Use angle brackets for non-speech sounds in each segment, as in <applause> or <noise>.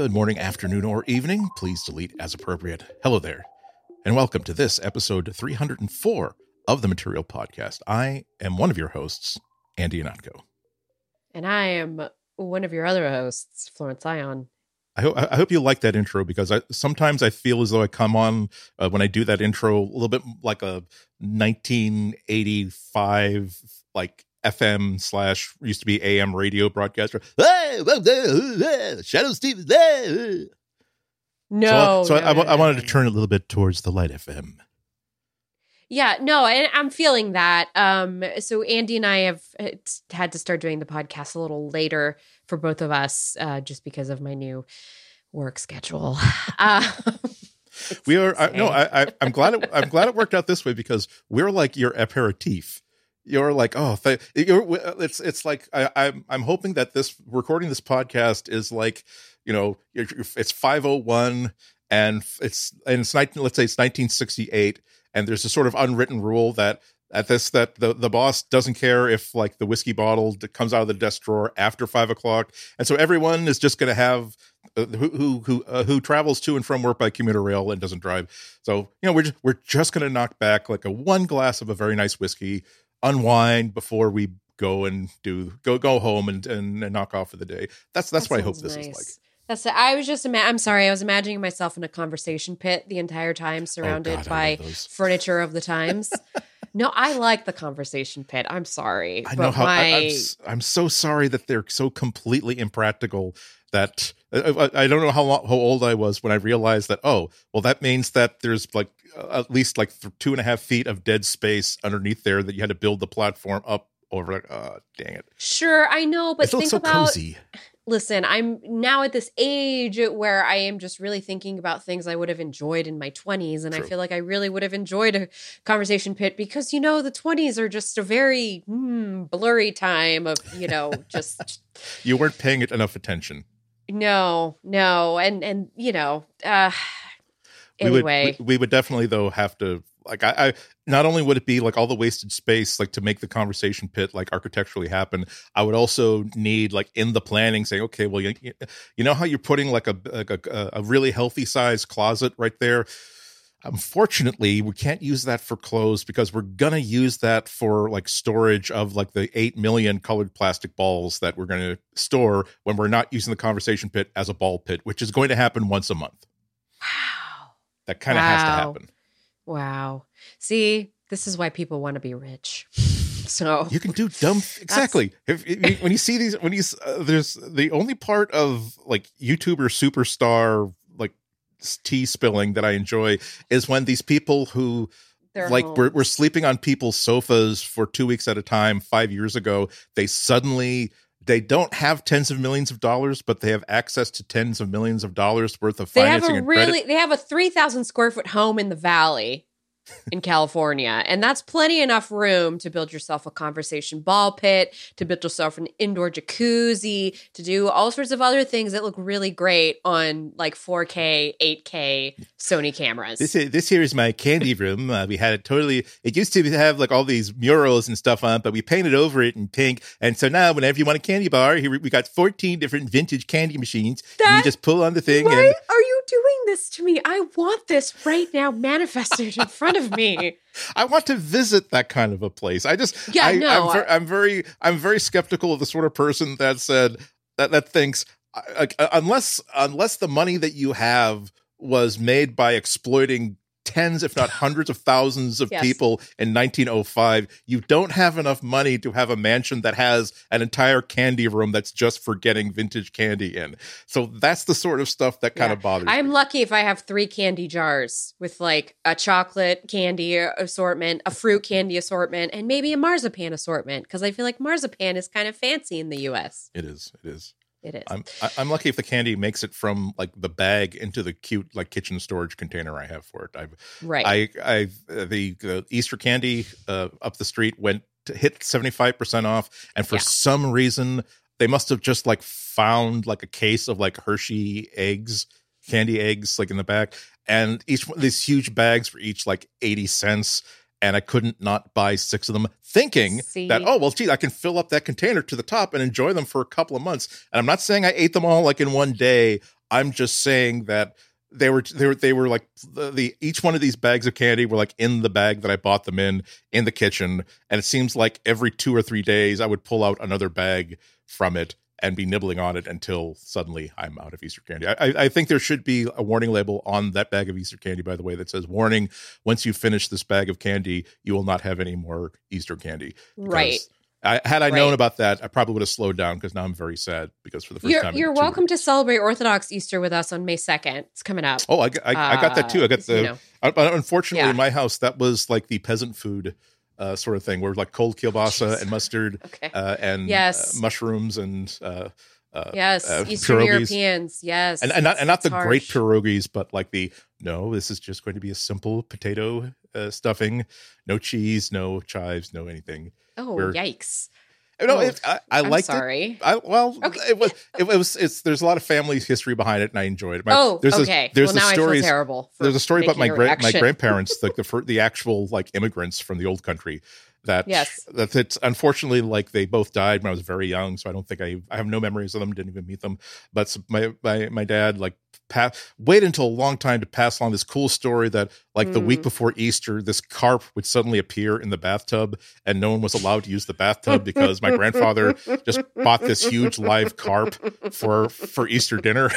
Good morning, afternoon, or evening. Please delete as appropriate. Hello there, and welcome to this episode 304 of the Material Podcast. I am one of your hosts, Andy Ihnatko. And I am one of your other hosts, Florence Ion. I, ho- I hope you like that intro because I sometimes I feel as though I come on uh, when I do that intro a little bit like a 1985 like FM slash used to be AM radio broadcaster. Shadoe Stevens. No, so, so no, I, I, no, I wanted no, to turn a little bit towards the light FM. Yeah, no, and I'm feeling that. Um, so Andy and I have uh, had to start doing the podcast a little later for both of us, uh, just because of my new work schedule. Uh, <laughs> we are I, no, I, I, I'm glad it, I'm glad it worked out this way because we're like your aperitif. You're like, oh, you're, it's it's like I, I'm I'm hoping that this recording this podcast is like, you know, it's 501 and it's and it's 19, let's say it's 1968 and there's a sort of unwritten rule that at this that the, the boss doesn't care if like the whiskey bottle comes out of the desk drawer after five o'clock and so everyone is just going to have uh, who who who, uh, who travels to and from work by commuter rail and doesn't drive. So you know we're just, we're just going to knock back like a one glass of a very nice whiskey unwind before we go and do go go home and and, and knock off for the day that's that's that what i hope this nice. is like That's I was just ima- I'm sorry I was imagining myself in a conversation pit the entire time oh, surrounded Oh, God, by furniture of the <laughs> times. no, I like the conversation pit. I'm sorry. I but know how my, I, am s- I'm so sorry that they're so completely impractical that I, I I don't know how long, how old I was when I realized that oh well that means that there's like uh, at least like th- two and a half feet of dead space underneath there that you had to build the platform up over like oh dang it. Sure, I know, but it looks think so about cozy. Listen, I'm now at this age where I am just really thinking about things I would have enjoyed in my 20s. And I feel like I really would have enjoyed a conversation pit because, you know, the 20s are just a very mm, blurry time of, you know, just <laughs> you weren't paying it enough attention no, no. And, and, you know, uh, we would anyway. we, we would definitely though have to like I, I not only would it be like all the wasted space like to make the conversation pit like architecturally happen i would also need like in the planning saying okay well you, you know how you're putting like a like a, a really healthy size closet right there unfortunately we can't use that for clothes because we're gonna use that for like storage of like the 8 million colored plastic balls that we're gonna store when we're not using the conversation pit as a ball pit which is going to happen once a month wow. that kind of has to happen Wow. See, this is why people want to be rich. So you can do dumb <laughs> exactly if, if when you see these when you uh, there's the only part of like youtuber superstar tea spilling that i enjoy is when these people who they're like we're, sleeping on people's sofas for two weeks at a time five years ago they suddenly they don't have tens of millions of dollars but they have access to tens of millions of dollars worth of They have a and credit. really they have a 3000 square foot home in the valley in California and that's plenty enough room to build yourself a conversation ball pit, to build yourself an indoor jacuzzi, to do all sorts of other things that look really great on like 4K, 8K Sony cameras. This is, this here is my candy room. Uh, we had it totally. It used to have like all these murals and stuff on, it, but we painted over it in pink. And so now, whenever you want a candy bar, here we- we got fourteen different vintage candy machines. That- you just pull on the thing, Why and are you this to me? I want this right now manifested in front of me. <laughs> I want to visit that kind of a place. I just, Yeah, I, no, I'm, ver- I'm very, I'm very skeptical of the sort of person that said that that thinks uh, like, uh, unless unless the money that you have was made by exploiting tens if not hundreds of thousands of Yes. people in 1905 you don't have enough money to have a mansion that has an entire candy room that's just for getting vintage candy in so that's the sort of stuff that kind Yeah. of bothers me I'm lucky if I have three candy jars with like a chocolate candy assortment, a fruit candy assortment, and maybe a marzipan assortment because I feel like marzipan is kind of fancy in the US. it is it is It is. I'm I- I'm lucky if the candy makes it from like the bag into the cute like kitchen storage container I have for it. I've right. I I uh, the, the Easter candy uh, up the street went to hit seventy five percent off, and for Yeah. some reason they must have just like found like a case of like Hershey eggs, candy eggs, like in the back, and each one these huge bags for each like eighty cents. And I couldn't not buy six of them, thinking See? that oh well, gee, I can fill up that container to the top and enjoy them for a couple of months. And I'm not saying I ate them all like in one day. I'm just saying that they were they were they were like the, the, each one of these bags of candy were like in the bag that I bought them in in the kitchen, and it seems like every two or three days I would pull out another bag from it and be nibbling on it until suddenly I'm out of Easter candy. I, I, think there should be a warning label on that bag of Easter candy, by the way, that says "Warning: Once you finish this bag of candy, you will not have any more Easter candy." Because right. I, had I right. known about that, I probably would have slowed down because now I'm very sad because for the 1st you're, time, you're welcome to celebrate Orthodox Easter with us on May second. It's coming up. Oh, I, I, uh, I got that too. I got uh, the. You know. unfortunately, yeah. in my house, that was like the peasant food uh, sort of thing, where like cold kielbasa Jeez. and mustard, okay. uh, and uh, yes. mushrooms and uh, uh, yes, Eastern pierogies. Europeans, yes, and, and not and not the harsh. great pierogies, but like the no, this is just going to be a simple potato uh, stuffing, no cheese, no chives, no anything. Oh, We're, yikes! No, oh, it, I, I liked sorry. it. I well, okay. it was it, was it's there's a lot of family history behind it, and I enjoyed it. My, oh, there's okay. A, there's well, a story. Terrible. There's a story about my gra- my grandparents, the, <laughs> the the actual like immigrants from the old country that yes that it's unfortunately like they both died when I was very young, so I don't think I I have no memories of them. Didn't even meet them. But my my my dad like pa- wait until a long time to pass along this cool story that like mm. the week mm. before Easter, this carp would suddenly appear in the bathtub, and no one was allowed to use the bathtub because my grandfather just bought this huge live carp for for Easter dinner.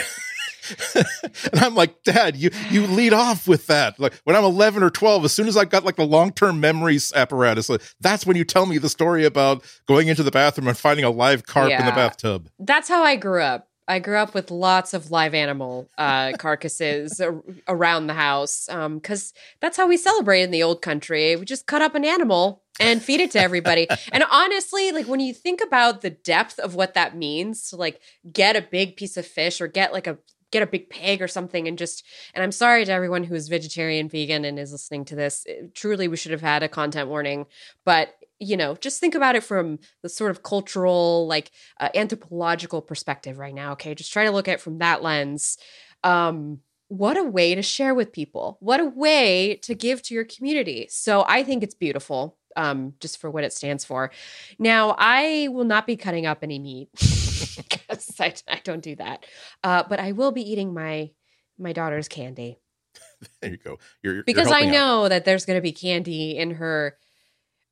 <laughs> and I'm like, Dad, you you lead off with that. Like when I'm 11 or 12, as soon as I got like the long term memories apparatus, like, that's when you tell me the story about going into the bathroom and finding a live carp yeah. in the bathtub. That's how I grew up. I grew up with lots of live animal uh, carcasses around the house because um, that's how we celebrate in the old country. We just cut up an animal and feed it to everybody. <laughs> and honestly, like when you think about the depth of what that means to like get a big piece of fish or get like a get a big pig or something and just and i'm sorry to everyone who is vegetarian vegan and is listening to this it, truly we should have had a content warning but you know just think about it from the sort of cultural like uh, anthropological perspective right now okay just try to look at it from that lens um what a way to share with people what a way to give to your community so i think it's beautiful um, just for what it stands for. Now, I will not be cutting up any meat <laughs> because I, I, don't do that, uh, but I will be eating my my daughter's candy. <laughs> there you go. You're, you're because I know out. that there's going to be candy in her.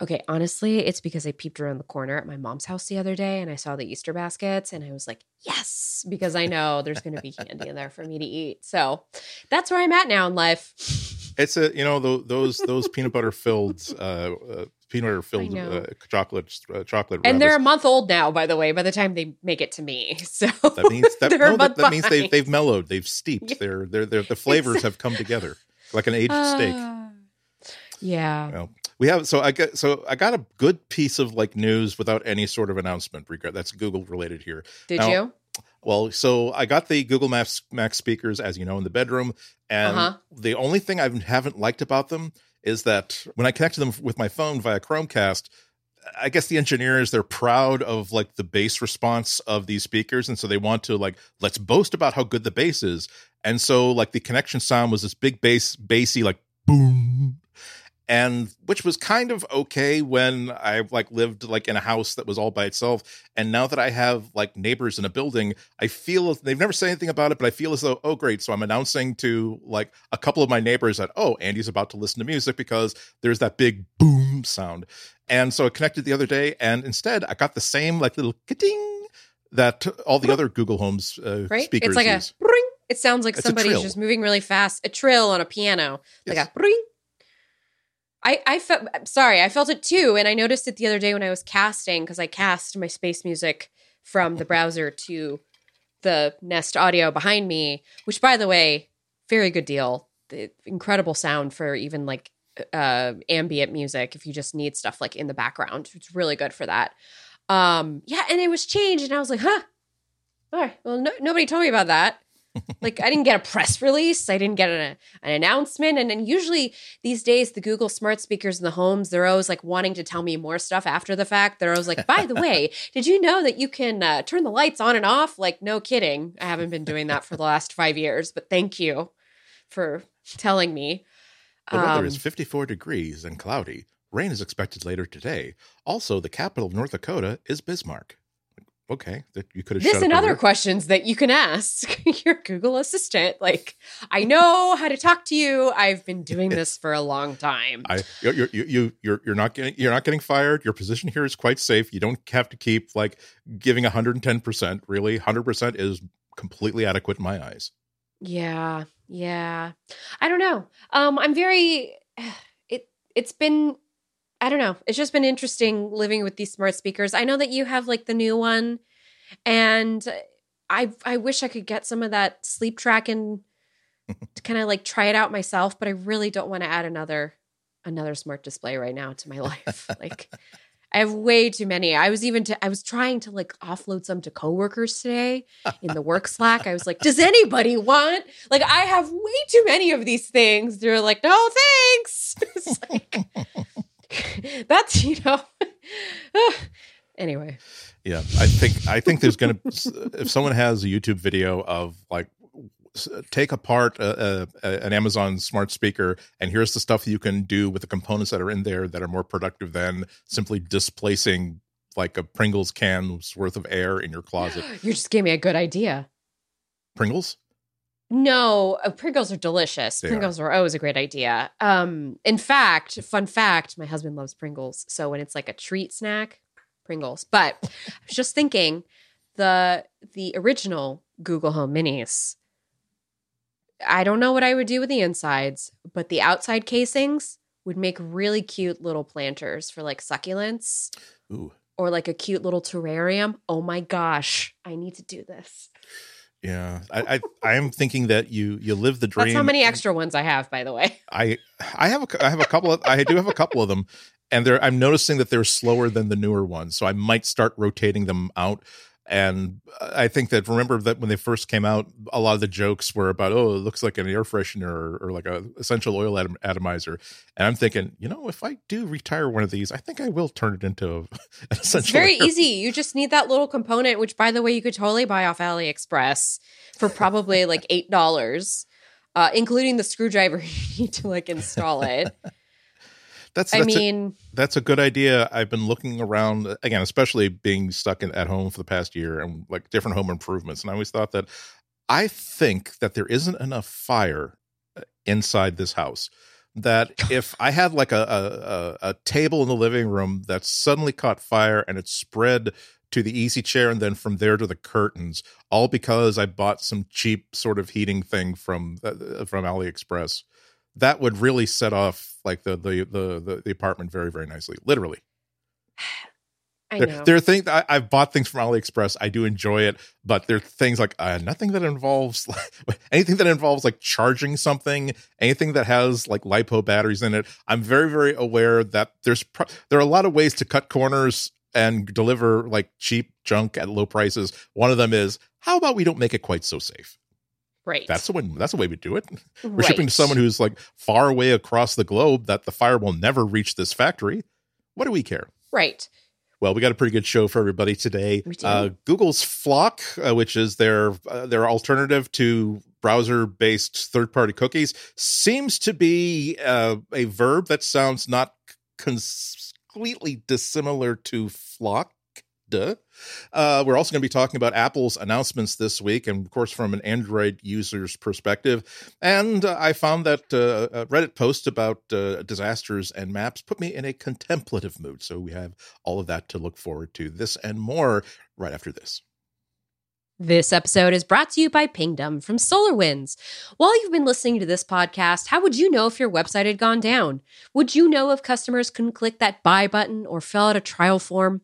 Okay, honestly, it's because I peeped around the corner at my mom's house the other day and I saw the Easter baskets and I was like, yes, because I know there's going to be candy in there for me to eat. So that's where I'm at now in life. It's a you know those those peanut butter filled <laughs> uh, uh, peanut butter filled uh, chocolate uh, chocolate. And they're a month old now, by the way. By the time they make it to me, <laughs> so that means that, <laughs> no, that, that means they they've mellowed, they've steeped. Yeah. They're, they're they're the flavors have come together like an aged steak. Ah. Yeah. Well, we have so I get so I got a good piece of like news without any sort of announcement. Regard that's Google related here. Did now, you? Well, so I got the Google Maps Max speakers, as you know, in the bedroom, and uh-huh. the only thing I haven't liked about them is that when I connected them with my phone via Chromecast, I guess the engineers they're proud of like the bass response of these speakers, and so they want to like let's boast about how good the bass is. And so like the connection sound was this big bass, bassy like boom and which was kind of okay when I like lived like in a house that was all by itself. And now that I have like neighbors in a building, I feel they've never said anything about it, but I feel as though, oh great, so I'm announcing to like a couple of my neighbors that oh Andy's about to listen to music because there's that big boom sound. And so I connected the other day, and instead I got the same like little ding that all the other Google Homes uh, right? speakers it's like use. a ring. It sounds like it's somebody's just moving really fast. A trill on a piano, yes. like a ring I I felt sorry, I felt it too, and I noticed it the other day when I was casting because I cast my space music from the browser to the Nest Audio behind me, which by the way, very good deal. The incredible sound for even like uh ambient music if you just need stuff like in the background. It's really good for that. Um yeah, and it was changed and I was like, "Huh. All right. Well, no, nobody told me about that." Like I didn't get a press release, I didn't get an, an announcement, and then usually these days the Google smart speakers in the homes they're always like wanting to tell me more stuff after the fact. They're always like, by the <laughs> way, did you know that you can uh, turn the lights on and off? Like, no kidding, I haven't been doing that for the last five years, but thank you for telling me. The weather um, is 54 degrees and cloudy. Rain is expected later today. Also, the capital of North Dakota is Bismarck. Okay, that you could have. This and other questions that you can ask <laughs> your Google Assistant. Like, I know how to talk to you. I've been doing this for a long time. I you you you you're you're not getting you're not getting fired. Your position here is quite safe. You don't have to keep like giving 110 percent. Really, 100 percent is completely adequate in my eyes. Yeah, yeah. I don't know. Um, I'm very. <sighs> It it's been I don't know. It's just been interesting living with these smart speakers. I know that you have like the new one, and I I wish I could get some of that sleep tracking <laughs> to kind of like try it out myself, but I really don't want to add another another smart display right now to my <laughs> life. like I have way too many. I was even to, I was trying to like offload some to coworkers today in the work Slack. I was like, "Does anybody want?" Like I have way too many of these things. They're like, "No, thanks." <laughs> It's like <laughs> that's you know <laughs> anyway. Yeah i think i think there's gonna if someone has a youtube video of like take apart a, a, an amazon smart speaker and here's the stuff you can do with the components that are in there that are more productive than simply displacing like a pringles can's worth of air in your closet. <gasps> You just gave me a good idea. Pringles no, uh, Pringles are delicious. They Pringles are. are. always a great idea. Um, in fact, fun fact, my husband loves Pringles. So when it's like a treat snack, Pringles. But <laughs> I was just thinking the the original Google Home Minis. I don't know what I would do with the insides, but the outside casings would make really cute little planters for like succulents. Ooh. Or like a cute little terrarium. Oh my gosh, I need to do this. Yeah, I, I, I am thinking that you you live the dream. That's how many extra ones I have, by the way. <laughs> I I have a I have a couple of I do have a couple of them, and they're I'm noticing that they're slower than the newer ones, so I might start rotating them out and I think that remember that when they first came out, a lot of the jokes were about, oh, it looks like an air freshener or, or like a essential oil atom- atomizer. And I'm thinking, you know, if I do retire one of these, I think I will turn it into <laughs> an essential. It's very air- easy. You just need that little component, which, by the way, you could totally buy off AliExpress for probably like eight dollars, uh, including the screwdriver <laughs> you need to like install it. That's, that's I mean, a, that's a good idea. I've been looking around again, especially being stuck in, at home for the past year and like different home improvements. And I always thought that I think that there isn't enough fire uh, inside this house that <laughs> if I had like a, a, a table in the living room that suddenly caught fire and it spread to the easy chair and then from there to the curtains, all because I bought some cheap sort of heating thing from uh, from AliExpress that would really set off like the the the the, the apartment very very nicely literally <sighs> I there, know. there are things I, have bought things from AliExpress. I do enjoy it, but there are things like uh, nothing that involves like, <laughs> anything that involves like charging something, anything that has like lipo batteries in it. I'm very very aware that there's pro- there are a lot of ways to cut corners and deliver like cheap junk at low prices. One of them is how about we don't make it quite so safe. Right. That's the way. That's the way we do it. We're right. shipping to someone who's like far away across the globe that the fire will never reach this factory. What do we care? Right. Well, we got a pretty good show for everybody today. Uh, Google's FLoC, uh, which is their uh, their alternative to browser based third party cookies, seems to be uh, a verb that sounds not completely dissimilar to flock. Duh. Uh, we're also going to be talking about Apple's announcements this week, and of course, from an Android user's perspective. And uh, I found that uh, a Reddit post about uh, disasters and maps put me in a contemplative mood. So we have all of that to look forward to. This and more right after this. This episode is brought to you by Pingdom from SolarWinds. While you've been listening to this podcast, how would you know if your website had gone down? Would you know if customers couldn't click that buy button or fill out a trial form?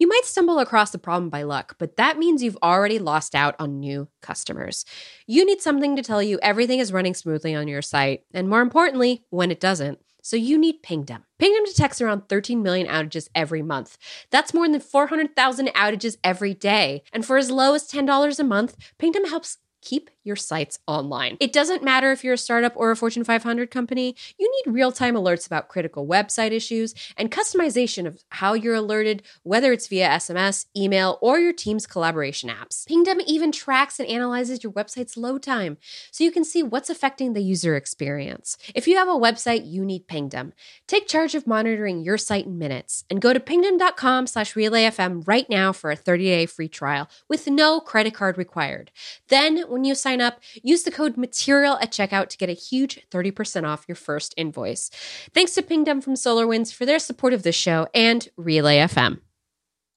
You might stumble across the problem by luck, but that means you've already lost out on new customers. You need something to tell you everything is running smoothly on your site, and more importantly, when it doesn't. So you need Pingdom. Pingdom detects around 13 million outages every month. That's more than 400,000 outages every day. And for as low as $10 a month, Pingdom helps keep your sites online. It doesn't matter if you're a startup or a Fortune 500 company, you need real time alerts about critical website issues and customization of how you're alerted, whether it's via SMS, email, or your team's collaboration apps. Pingdom even tracks and analyzes your website's load time so you can see what's affecting the user experience. If you have a website, you need Pingdom. Take charge of monitoring your site in minutes and go to pingdom.com slash relayfm right now for a 30-day free trial with no credit card required. Then, when you sign up, use the code MATERIAL at checkout to get a huge 30% off your first invoice. Thanks to Pingdom from SolarWinds for their support of this show and Relay FM.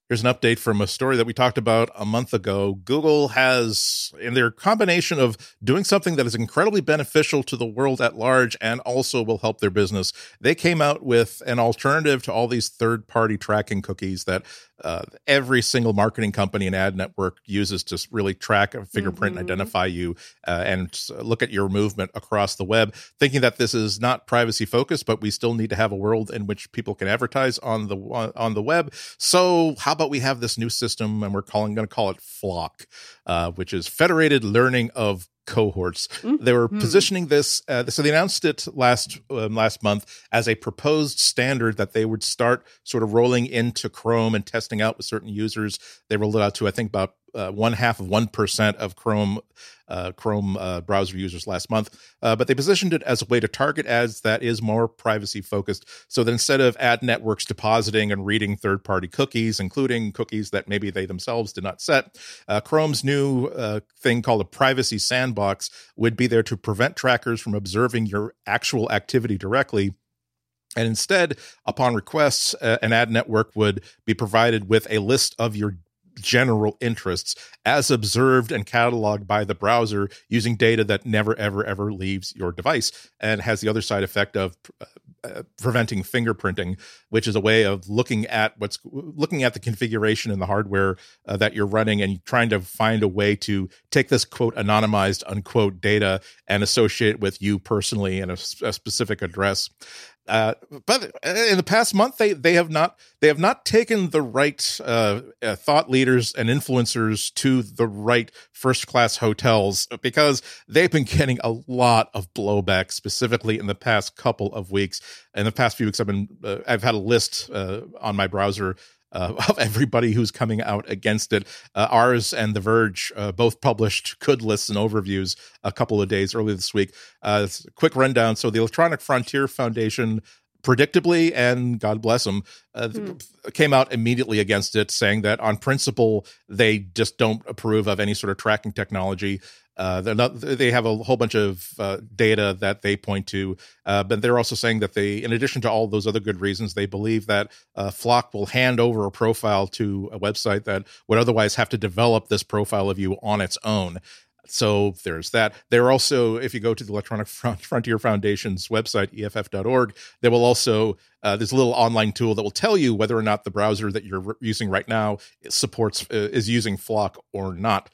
Here's an update from a story that we talked about a month ago. Google has, in their combination of doing something that is incredibly beneficial to the world at large and also will help their business, they came out with an alternative to all these third party tracking cookies that uh, every single marketing company and ad network uses to really track a fingerprint mm-hmm. and identify you uh, and look at your movement across the web, thinking that this is not privacy focused, but we still need to have a world in which people can advertise on the on the web. So how about we have this new system and we're calling going to call it FLoC, uh, which is Federated Learning of cohorts. Mm-hmm. They were positioning this, uh, so they announced it last um, last month as a proposed standard that they would start sort of rolling into Chrome and testing out with certain users. They rolled it out to I think about uh, one half of one percent of Chrome uh, Chrome uh, browser users last month. Uh, but they positioned it as a way to target ads that is more privacy focused. So that instead of ad networks depositing and reading third party cookies, including cookies that maybe they themselves did not set, uh, Chrome's new uh, thing called a privacy sandbox would be there to prevent trackers from observing your actual activity directly. And instead, upon requests, uh, an ad network would be provided with a list of your general interests as observed and cataloged by the browser using data that never ever ever leaves your device and has the other side effect of uh, uh, preventing fingerprinting which is a way of looking at what's looking at the configuration and the hardware uh, that you're running and trying to find a way to take this quote anonymized unquote data and associate it with you personally and a, a specific address uh, but in the past month, they they have not they have not taken the right uh, uh, thought leaders and influencers to the right first class hotels because they've been getting a lot of blowback, specifically in the past couple of weeks. In the past few weeks, I've been uh, I've had a list uh, on my browser uh, <laughs> of everybody who's coming out against it. Uh, Ars and The Verge uh, both published good lists and overviews a couple of days earlier this week. Uh, quick rundown. So, the Electronic Frontier Foundation predictably and god bless them uh, mm. came out immediately against it saying that on principle they just don't approve of any sort of tracking technology uh, not, they have a whole bunch of uh, data that they point to, uh, but they're also saying that they, in addition to all those other good reasons, they believe that uh, FLoC will hand over a profile to a website that would otherwise have to develop this profile of you on its own. So there's that. They're also, if you go to the Electronic <laughs> Frontier Foundation's website, EFF.org, they will also, uh, there's a little online tool that will tell you whether or not the browser that you're using right now supports, uh, is using FLoC or not.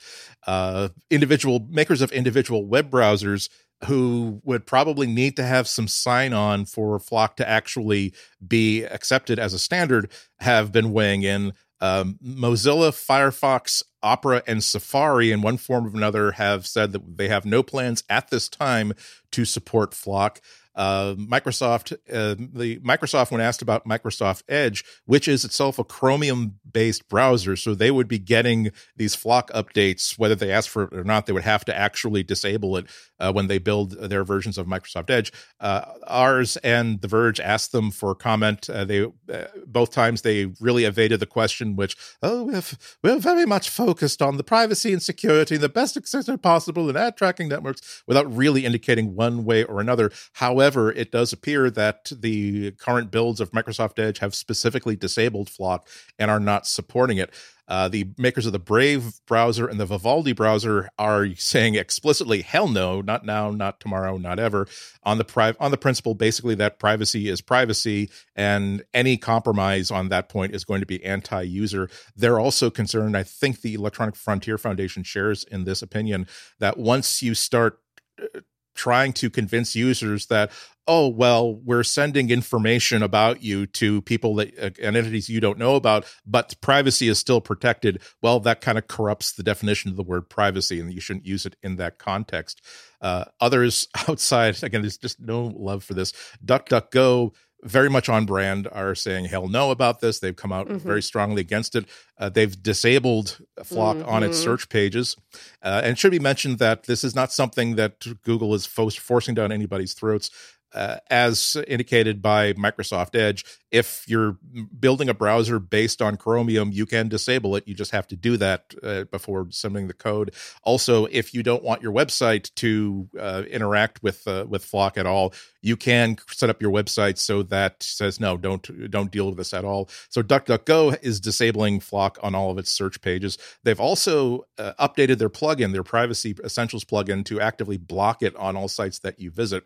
Uh, individual makers of individual web browsers who would probably need to have some sign on for FLoC to actually be accepted as a standard have been weighing in. Um, Mozilla, Firefox, Opera, and Safari, in one form or another, have said that they have no plans at this time to support FLoC. Uh, Microsoft, uh, the Microsoft, when asked about Microsoft Edge, which is itself a Chromium based browser, so they would be getting these FLoC updates, whether they ask for it or not, they would have to actually disable it uh, when they build their versions of Microsoft Edge. Uh, Ars and The Verge asked them for comment. Uh, they uh, both times they really evaded the question, which oh, we're, we're very much focused on the privacy and security, the best access possible in ad tracking networks, without really indicating one way or another. However However, it does appear that the current builds of Microsoft Edge have specifically disabled FLoC and are not supporting it. Uh, the makers of the Brave browser and the Vivaldi browser are saying explicitly, "Hell no, not now, not tomorrow, not ever." On the pri- on the principle, basically, that privacy is privacy, and any compromise on that point is going to be anti-user. They're also concerned. I think the Electronic Frontier Foundation shares in this opinion that once you start uh, trying to convince users that oh well we're sending information about you to people that uh, and entities you don't know about but privacy is still protected. Well that kind of corrupts the definition of the word privacy and you shouldn't use it in that context. Uh, others <laughs> outside again there's just no love for this. DuckDuckGo very much on brand are saying hell no about this. They've come out mm-hmm. very strongly against it. Uh, they've disabled FLoC mm-hmm. on its mm-hmm. search pages. Uh, and it should be mentioned that this is not something that Google is fo- forcing down anybody's throats uh, as indicated by Microsoft Edge, if you're building a browser based on Chromium, you can disable it. You just have to do that uh, before submitting the code. Also, if you don't want your website to uh, interact with uh, with FLoC at all, you can set up your website so that says no, don't don't deal with this at all. So DuckDuckGo is disabling FLoC on all of its search pages. They've also uh, updated their plugin, their Privacy Essentials plugin, to actively block it on all sites that you visit.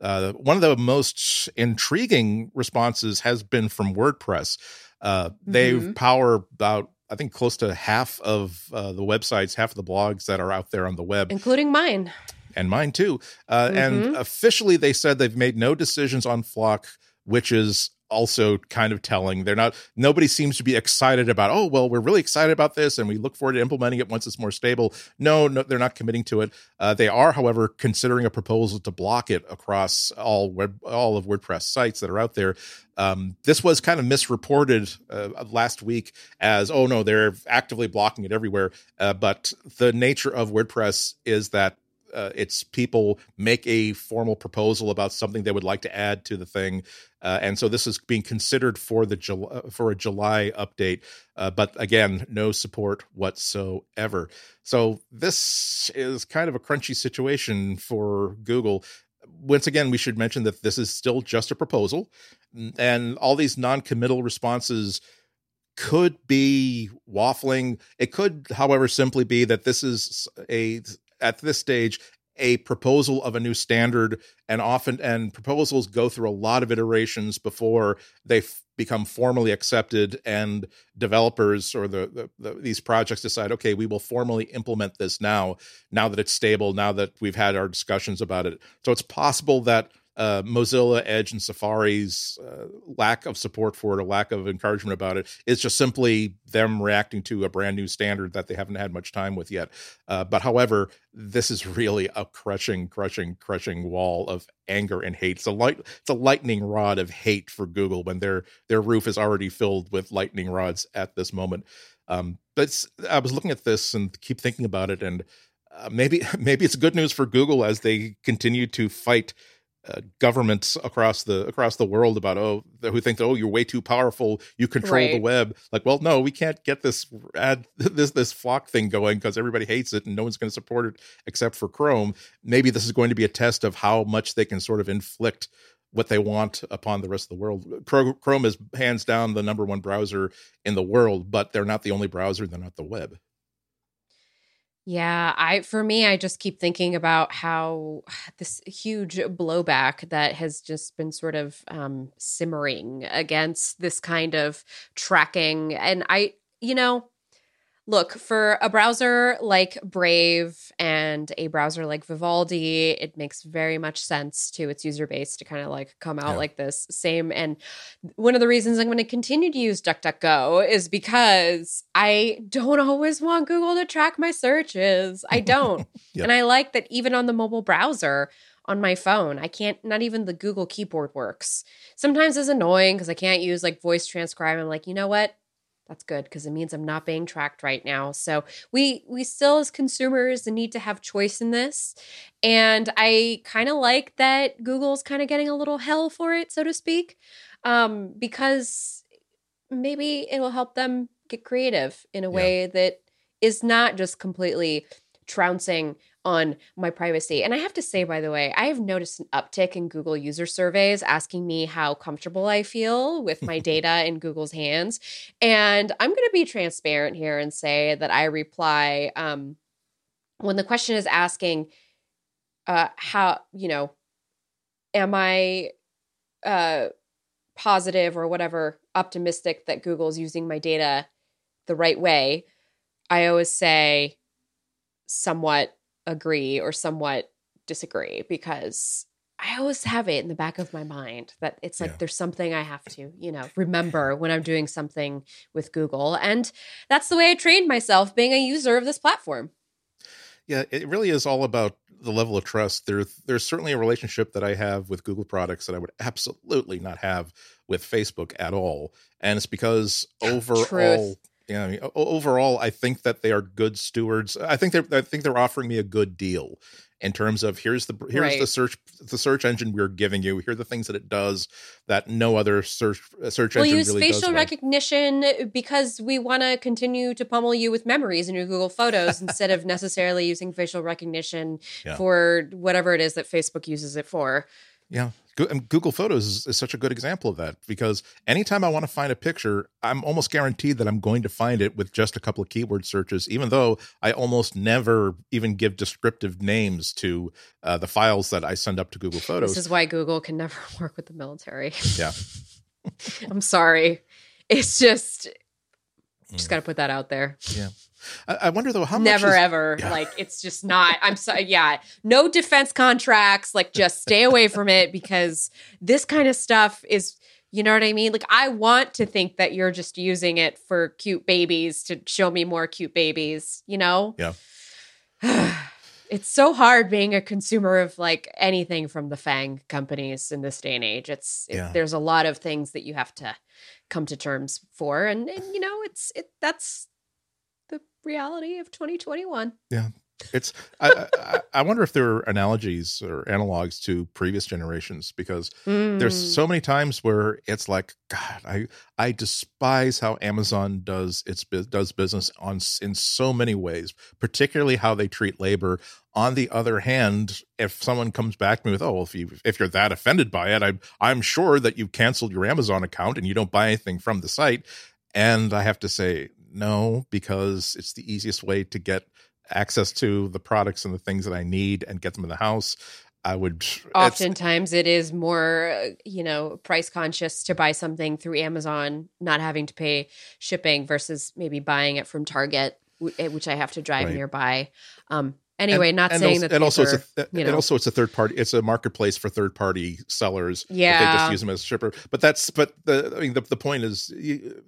Uh, one of the most intriguing responses has been from WordPress. Uh, they mm-hmm. power about I think close to half of uh, the websites, half of the blogs that are out there on the web, including mine and mine too. Uh, mm-hmm. And officially, they said they've made no decisions on FLoC, which is also kind of telling. They're not, nobody seems to be excited about, oh, well, we're really excited about this and we look forward to implementing it once it's more stable. No, no, they're not committing to it. Uh, they are, however, considering a proposal to block it across all web, all of WordPress sites that are out there. Um, this was kind of misreported uh, last week as, oh no, they're actively blocking it everywhere. Uh, but the nature of WordPress is that uh, it's people make a formal proposal about something they would like to add to the thing, uh, and so this is being considered for the uh, for a July update. Uh, but again, no support whatsoever. So this is kind of a crunchy situation for Google. Once again, we should mention that this is still just a proposal, and all these non-committal responses could be waffling. It could, however, simply be that this is a at this stage a proposal of a new standard and often and proposals go through a lot of iterations before they f- become formally accepted and developers or the, the, the, these projects decide okay we will formally implement this now now that it's stable now that we've had our discussions about it. So it's possible that uh, Mozilla, Edge, and Safari's uh, lack of support for it, a lack of encouragement about it, is just simply them reacting to a brand new standard that they haven't had much time with yet. Uh, but however, this is really a crushing, crushing, crushing wall of anger and hate. It's a light, it's a lightning rod of hate for Google when their their roof is already filled with lightning rods at this moment. Um, but I was looking at this and keep thinking about it, and uh, maybe <laughs> maybe it's good news for Google as they continue to fight uh, governments across the across the world about oh who think oh you're way too powerful you control right. the web. Like well no we can't get this ad <laughs> this this FLoC thing going because everybody hates it and no one's going to support it except for chrome. Maybe this is going to be a test of how much they can sort of inflict what they want upon the rest of the world. Chrome is hands down the number one browser in the world but they're not the only browser they're not the web yeah, I for me I just keep thinking about how <sighs> this huge blowback that has just been sort of um simmering against this kind of tracking. And I you know look for a browser like brave and a browser like vivaldi it makes very much sense to its user base to kind of like come out yeah. like this same and one of the reasons i'm going to continue to use duckduckgo is because i don't always want google to track my searches i don't <laughs> yep. and i like that even on the mobile browser on my phone. I can't, not even the Google keyboard works. Sometimes it's annoying because I can't use like voice transcribe. I'm like, you know what? That's good because it means i'm not being tracked right now so we we still as consumers need to have choice in this and i kind of like that google's kind of getting a little hell for it so to speak um, because maybe it will help them get creative in a yeah. way that is not just completely trouncing on my privacy. And I have to say, by the way, I have noticed an uptick in Google user surveys asking me how comfortable I feel with my <laughs> data in Google's hands. And I'm going to be transparent here and say that I reply um, when the question is asking, uh, how, you know, am I uh, positive or whatever, optimistic that Google's using my data the right way? I always say, somewhat agree or somewhat disagree because I always have it in the back of my mind that it's like Yeah. there's something I have to, you know, remember when I'm doing something with Google. And that's the way I trained myself being a user of this platform. Yeah, it really is all about the level of trust. There, there's certainly a relationship that I have with Google products that I would absolutely not have with Facebook at all, and it's because overall, Truth. Yeah, I mean, overall, I think that they are good stewards. I think they're, I think they're offering me a good deal in terms of here's the here's Right. the search the search engine we're giving you. Here are the things that it does that no other search search We'll engine use really facial does. well. recognition uh, because we want to continue to pummel you with memories in your Google Photos instead of necessarily using facial recognition Yeah. for whatever it is that Facebook uses it for. Yeah. Google Photos is, is such a good example of that because anytime I want to find a picture, I'm almost guaranteed that I'm going to find it with just a couple of keyword searches, even though I almost never even give descriptive names to uh, the files that I send up to Google Photos. This is why Google can never <laughs> work with the military. Yeah. <laughs> I'm sorry. It's just Mm. just got to put that out there. I, I wonder though how Never much is- ever. Yeah. Like it's just not. I'm sorry. Yeah. No defense contracts. Like just stay away from it because this kind of stuff is. You know what I mean? Like I want to think that you're just using it for cute babies to show me more cute babies. You know? Yeah. <sighs> it's so hard being a consumer of like anything from the FAANG companies in this day and age. It's it, Yeah. there's a lot of things that you have to come to terms for, and, and you know it's it that's reality of 2021. Yeah. It's I, I I wonder if there are analogies or analogs to previous generations because Mm. there's so many times where it's like god i i despise how amazon does its does business on in so many ways particularly how they treat labor on the other hand if someone comes back to me with oh well if you if you're that offended by it i'm i'm sure that you've canceled your amazon account and you don't buy anything from the site and i have to say no because it's the easiest way to get access to the products and the things that i need and get them in the house i would Oftentimes, it is more, uh, you know, price conscious to buy something through Amazon, not having to pay shipping versus maybe buying it from Target, eh, which I have to drive Right. nearby. Um, anyway, not and saying also, that and also are, it's a, you and also it's a third party it's a marketplace for third party sellers Yeah, they just use them as a shipper but that's but the i mean the, the point is you,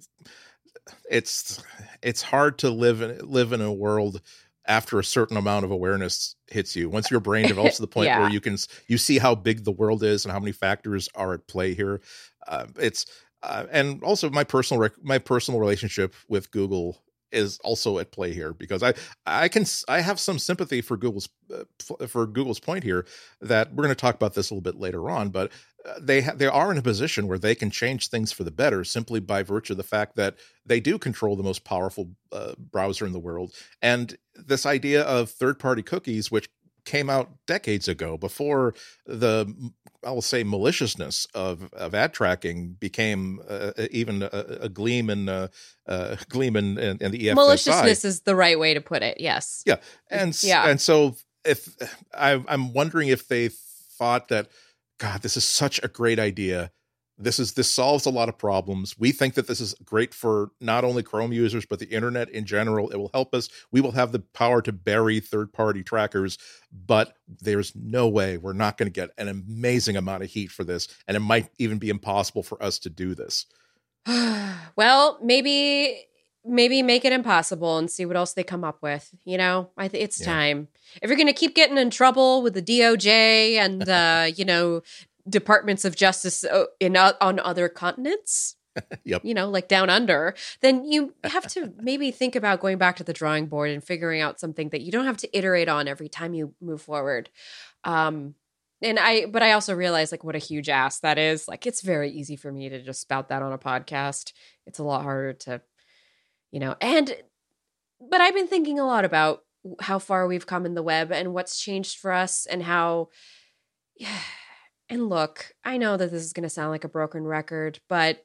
it's it's hard to live in live in a world after a certain amount of awareness hits you once your brain develops to the <laughs> point Yeah. where you can you see how big the world is and how many factors are at play here uh, it's uh, and also my personal rec- my personal relationship with google is also at play here because I I can I have some sympathy for Google's uh, for Google's point here that we're going to talk about this a little bit later on, but uh, they ha- they are in a position where they can change things for the better simply by virtue of the fact that they do control the most powerful uh, browser in the world, and this idea of third party cookies, which came out decades ago before the I will say maliciousness of, of ad tracking became uh, even a, a gleam in uh, uh, <laughs> gleam in, in, in the EFSI. maliciousness is the right way to put it. Yes. Yeah, and Yeah. and so if <sighs> I, I'm wondering if they thought that, God, this is such a great idea. This is this solves a lot of problems. We think that this is great for not only Chrome users but the internet in general. It will help us. We will have the power to bury third-party trackers, but there's no way we're not going to get an amazing amount of heat for this, and it might even be impossible for us to do this. <sighs> well, maybe maybe make it impossible and see what else they come up with. You know, I think it's Yeah. time. If you're going to keep getting in trouble with the DOJ and uh, <laughs> you know departments of justice uh, in o- on other continents, <laughs> Yep. you know, like down under, then you have to <laughs> maybe think about going back to the drawing board and figuring out something that you don't have to iterate on every time you move forward. Um, and I, but I also realize like what a huge ass that is. Like it's very easy for me to just spout that on a podcast. It's a lot harder to, you know, and, but I've been thinking a lot about how far we've come in the web and what's changed for us and how, <sighs> yeah. And look, I know that this is going to sound like a broken record, but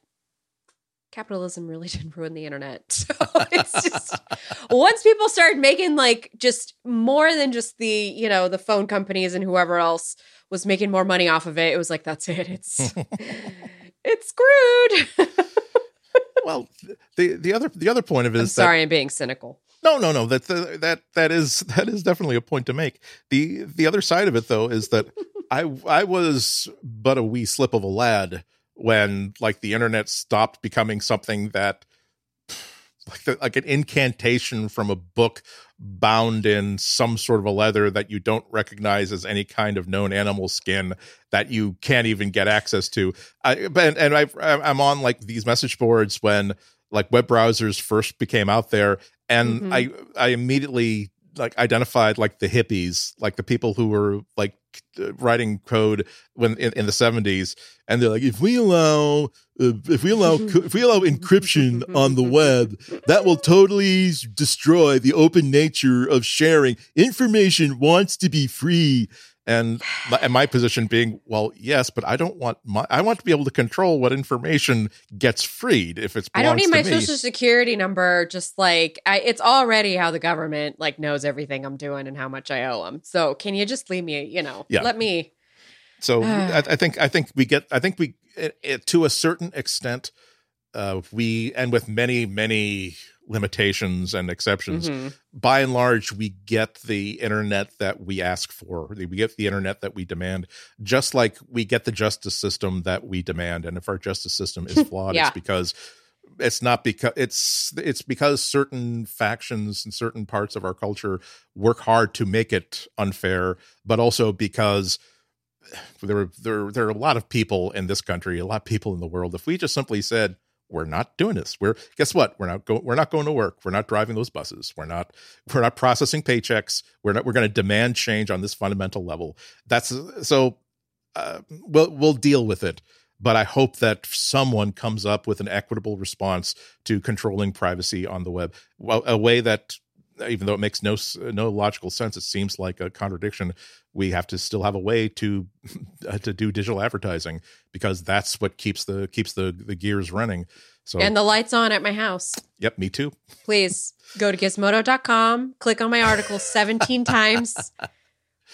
capitalism really <laughs> did ruin the internet. <laughs> So it's just <laughs> once people started making like just more than just the, you know, the phone companies and whoever else was making more money off of it, it was like that's it. It's it's screwed. well, the the other the other point of it I'm is that sorry I'm being cynical. No, no, no. That that that is that is definitely a point to make. the The other side of it, though, is that I I was but a wee slip of a lad when like the internet stopped becoming something that like the, like an incantation from a book bound in some sort of a leather that you don't recognize as any kind of known animal skin that you can't even get access to. I and, and I I'm on like these message boards when like web browsers first became out there and mm-hmm. I I immediately like identified like the hippies, like the people who were like writing code when in, in the 70s and they're like if we allow uh, if we allow <laughs> if we allow encryption on the web that will totally destroy the open nature of sharing. Information wants to be free and my, and my position being well yes but i don't want my i want to be able to control what information gets freed if it's i don't need my me. social security number just like I, it's already how the government like knows everything i'm doing and how much i owe them so can you just leave me you know yeah. let me so <sighs> I, I, think i think we get i think we it, it, to a certain extent uh we and with many many limitations and exceptions. Mm-hmm. By and large, we get the internet that we ask for. We get the internet that we demand, just like we get the justice system that we demand. And if our justice system is <laughs> flawed, yeah. it's because it's not because it's it's because certain factions and certain parts of our culture work hard to make it unfair, but also because there there there are a lot of people in this country, a lot of people in the world. If we just simply said, we're not doing this. We're guess what? We're not going. We're not going to work. We're not driving those buses. We're not. We're not processing paychecks. We're not. We're going to demand change on this fundamental level. That's so. Uh, we'll we'll deal with it. But I hope that someone comes up with an equitable response to controlling privacy on the web, a way that even though it makes no no logical sense, it seems like a contradiction. We have to still have a way to <laughs> uh, to do digital advertising because that's what keeps the keeps the the gears running. So and the lights on at my house. Yep, me too. Please go to gizmodo.com, click on my article 17 <laughs> times.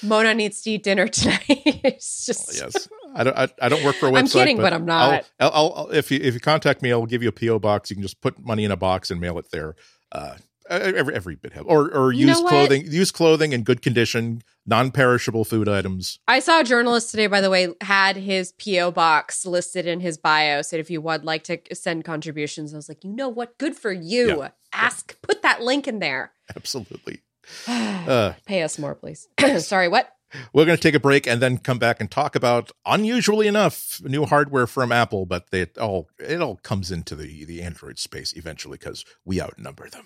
Mona needs to eat dinner <laughs> tonight. it's just yes. I don't. I, I, don't work for a website. I'm kidding, but, but I'm not. I'll, I'll, I'll, if you if you contact me, I'll give you a PO box. You can just put money in a box and mail it there. Uh, every every bit helps. Or or use clothing, use clothing in good condition, non-perishable food items. I saw a journalist today, by the way, had his PO box listed in his bio. Said if you would like to send contributions, I was like, you know what? Good for you. Yeah. Ask, put that link in there. Absolutely. <sighs> uh, Pay us more, please. <clears throat> Sorry, what? We're going to take a break and then come back and talk about, unusually enough, new hardware from Apple, but it all it all comes into the the Android space eventually because we outnumber them.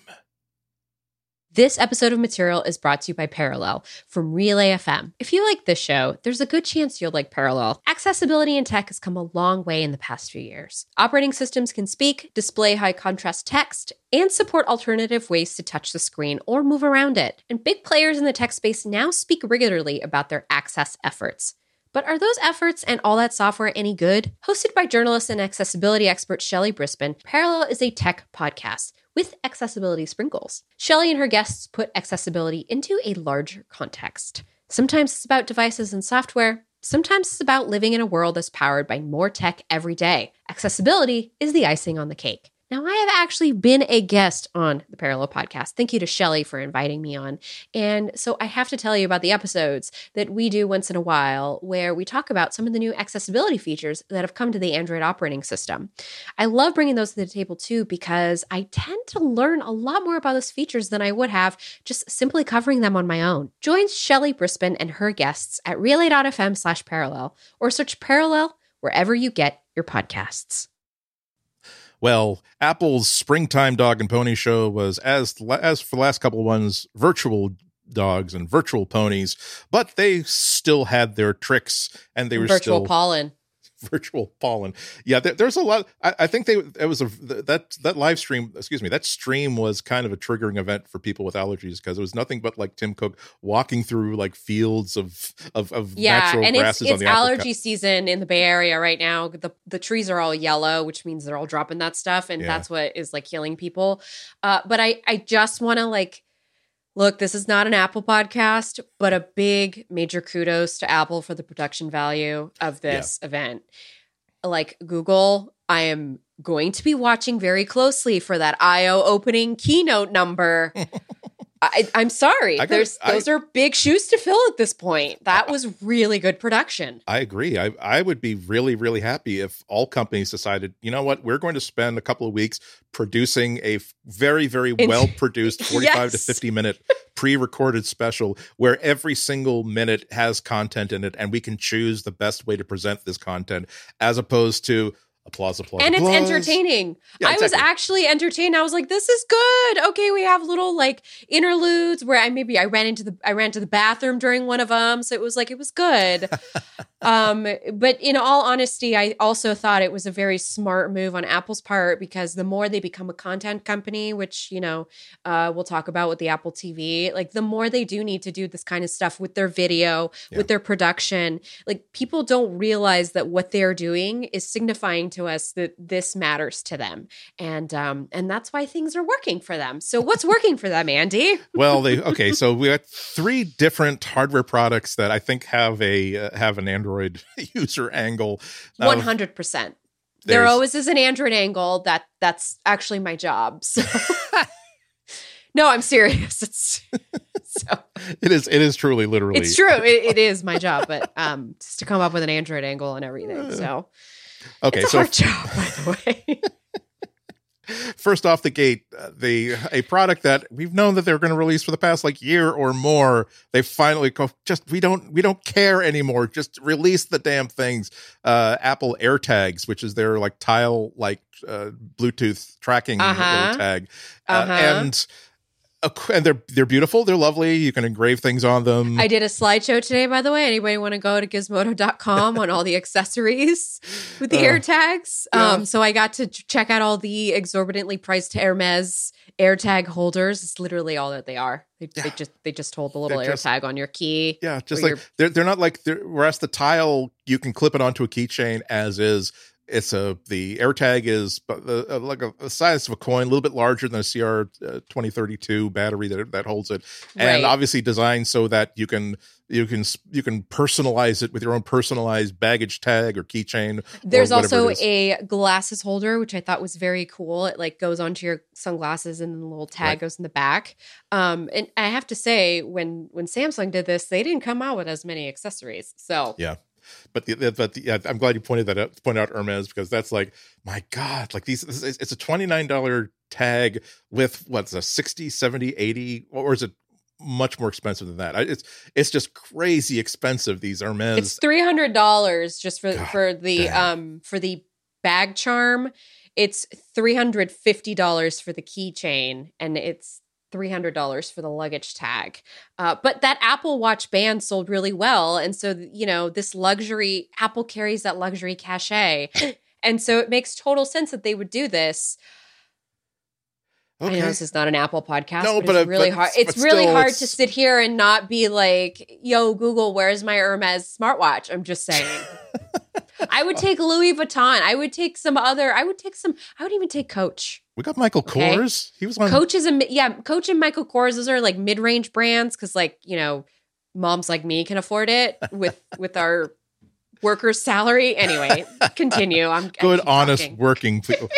This episode of Material is brought to you by Parallel from Relay FM. If you like this show, there's a good chance you'll like Parallel. Accessibility in tech has come a long way in the past few years. Operating systems can speak, display high contrast text, and support alternative ways to touch the screen or move around it. And big players in the tech space now speak regularly about their access efforts. But are those efforts and all that software any good? Hosted by journalist and accessibility expert Shelly Brisbane, Parallel is a tech podcast with accessibility sprinkles. Shelly and her guests put accessibility into a larger context. Sometimes it's about devices and software. Sometimes it's about living in a world that's powered by more tech every day. Accessibility is the icing on the cake. Now, I have actually been a guest on the Parallel podcast. Thank you to Shelly for inviting me on. And so I have to tell you about the episodes that we do once in a while where we talk about some of the new accessibility features that have come to the Android operating system. I love bringing those to the table too because I tend to learn a lot more about those features than I would have just simply covering them on my own. Join Shelly Brisbane and her guests at relay.fm slash parallel or search parallel wherever you get your podcasts. Well, Apple's springtime dog and pony show was as as for the last couple of ones virtual dogs and virtual ponies, but they still had their tricks and they were virtual still pollen. <laughs> virtual pollen. Yeah, there, there's a lot. I, I, think they it was a that that live stream. Excuse me, that stream was kind of a triggering event for people with allergies because it was nothing but like Tim Cook walking through like fields of of, of yeah, natural and grasses it's, it's on the allergy apricot. season in the Bay Area right now. The the trees are all yellow, which means they're all dropping that stuff, and yeah. that's what is like killing people. Uh, but I I just want to like Look, this is not an Apple podcast, but a big major kudos to Apple for the production value of this yeah. event. Like Google, I am going to be watching very closely for that IO opening keynote number. <laughs> I, am sorry. There's those I, are big shoes to fill at this point. That was really good production. I agree. I I would be really really happy if all companies decided, you know what, we're going to spend a couple of weeks producing a very very well <laughs> produced 45 yes. to 50 minute pre-recorded special where every single minute has content in it and we can choose the best way to present this content as opposed to applause, applause, and applause. it's entertaining. Yeah, I was actually entertained. I was like, "This is good." Okay, we have little like interludes where I maybe I ran into the I ran to the bathroom during one of them, so it was like it was good. <laughs> um, but in all honesty, I also thought it was a very smart move on Apple's part because the more they become a content company, which you know uh, we'll talk about with the Apple TV, like the more they do need to do this kind of stuff with their video, yeah. with their production. Like people don't realize that what they're doing is signifying to us that this matters to them, and um, and that's why things are working for them. So what's working for them, Andy? well, they <laughs> okay. So we got three different hardware products that I think have a uh, have an Android <laughs> user angle. One hundred percent. There always is an Android angle. That that's actually my job. So. <laughs> no, I'm serious. It's so it is. It is truly, literally. It's true. It, it is my job, but um, just to come up with an Android angle and everything. So Okay, it's a so hard job, by the way. <laughs> First off the gate, uh, the a product that we've known that they're going to release for the past like year or more, they finally go. Just we don't we don't care anymore. Just release the damn things. Uh, Apple AirTags, which is their like tile like uh, Bluetooth tracking uh-huh. tag, uh, uh-huh. and and they're they're beautiful. They're lovely. You can engrave things on them. I did a slideshow today, by the way. Anybody want to go to gizmodo.com on all the <laughs> accessories with the uh, AirTags? Yeah. Um, so I got to check out all the exorbitantly priced Hermes AirTag holders. It's literally all that they are. They, yeah. they just they just hold the little AirTag on your key. Yeah, just like they're they're not like they're, whereas the tile you can clip it onto a keychain as is it's a the AirTag is uh, like a, size of a coin, a little bit larger than a CR uh, twenty thirty two battery that that holds it, and right. obviously designed so that you can you can you can personalize it with your own personalized baggage tag or keychain. There's or also a glasses holder, which I thought was very cool. It like goes onto your sunglasses, and the little tag right. goes in the back. Um, and I have to say, when when Samsung did this, they didn't come out with as many accessories. So yeah, but the, but the, yeah, I'm glad you pointed that out, point out Hermes because that's like my God, like these, it's a twenty nine dollar tag with what's a 60, 70, 80, or is it much more expensive than that? It's it's just crazy expensive. These Hermes, it's three hundred dollars just for God for the damn. um for the bag charm. It's three hundred fifty dollars for the keychain, and it's $300 for the luggage tag. Uh, but that Apple Watch band sold really well. And so, you know, this luxury, Apple carries that luxury cachet. and so it makes total sense that they would do this. Okay. I know this is not an Apple podcast, no, but, but it's really but, hard. It's really still, hard it's... to sit here and not be like, "Yo, Google, where's my Hermes smartwatch?" I'm just saying. <laughs> I would take Louis Vuitton. I would take some other. I would take some. I would even take Coach. We got Michael okay. Kors. He was on Coach is a yeah. Coach and Michael Kors. Those are like mid range brands because like you know, moms like me can afford it with <laughs> with our workers' salary. Anyway, continue. I'm good, honest, talking. working people.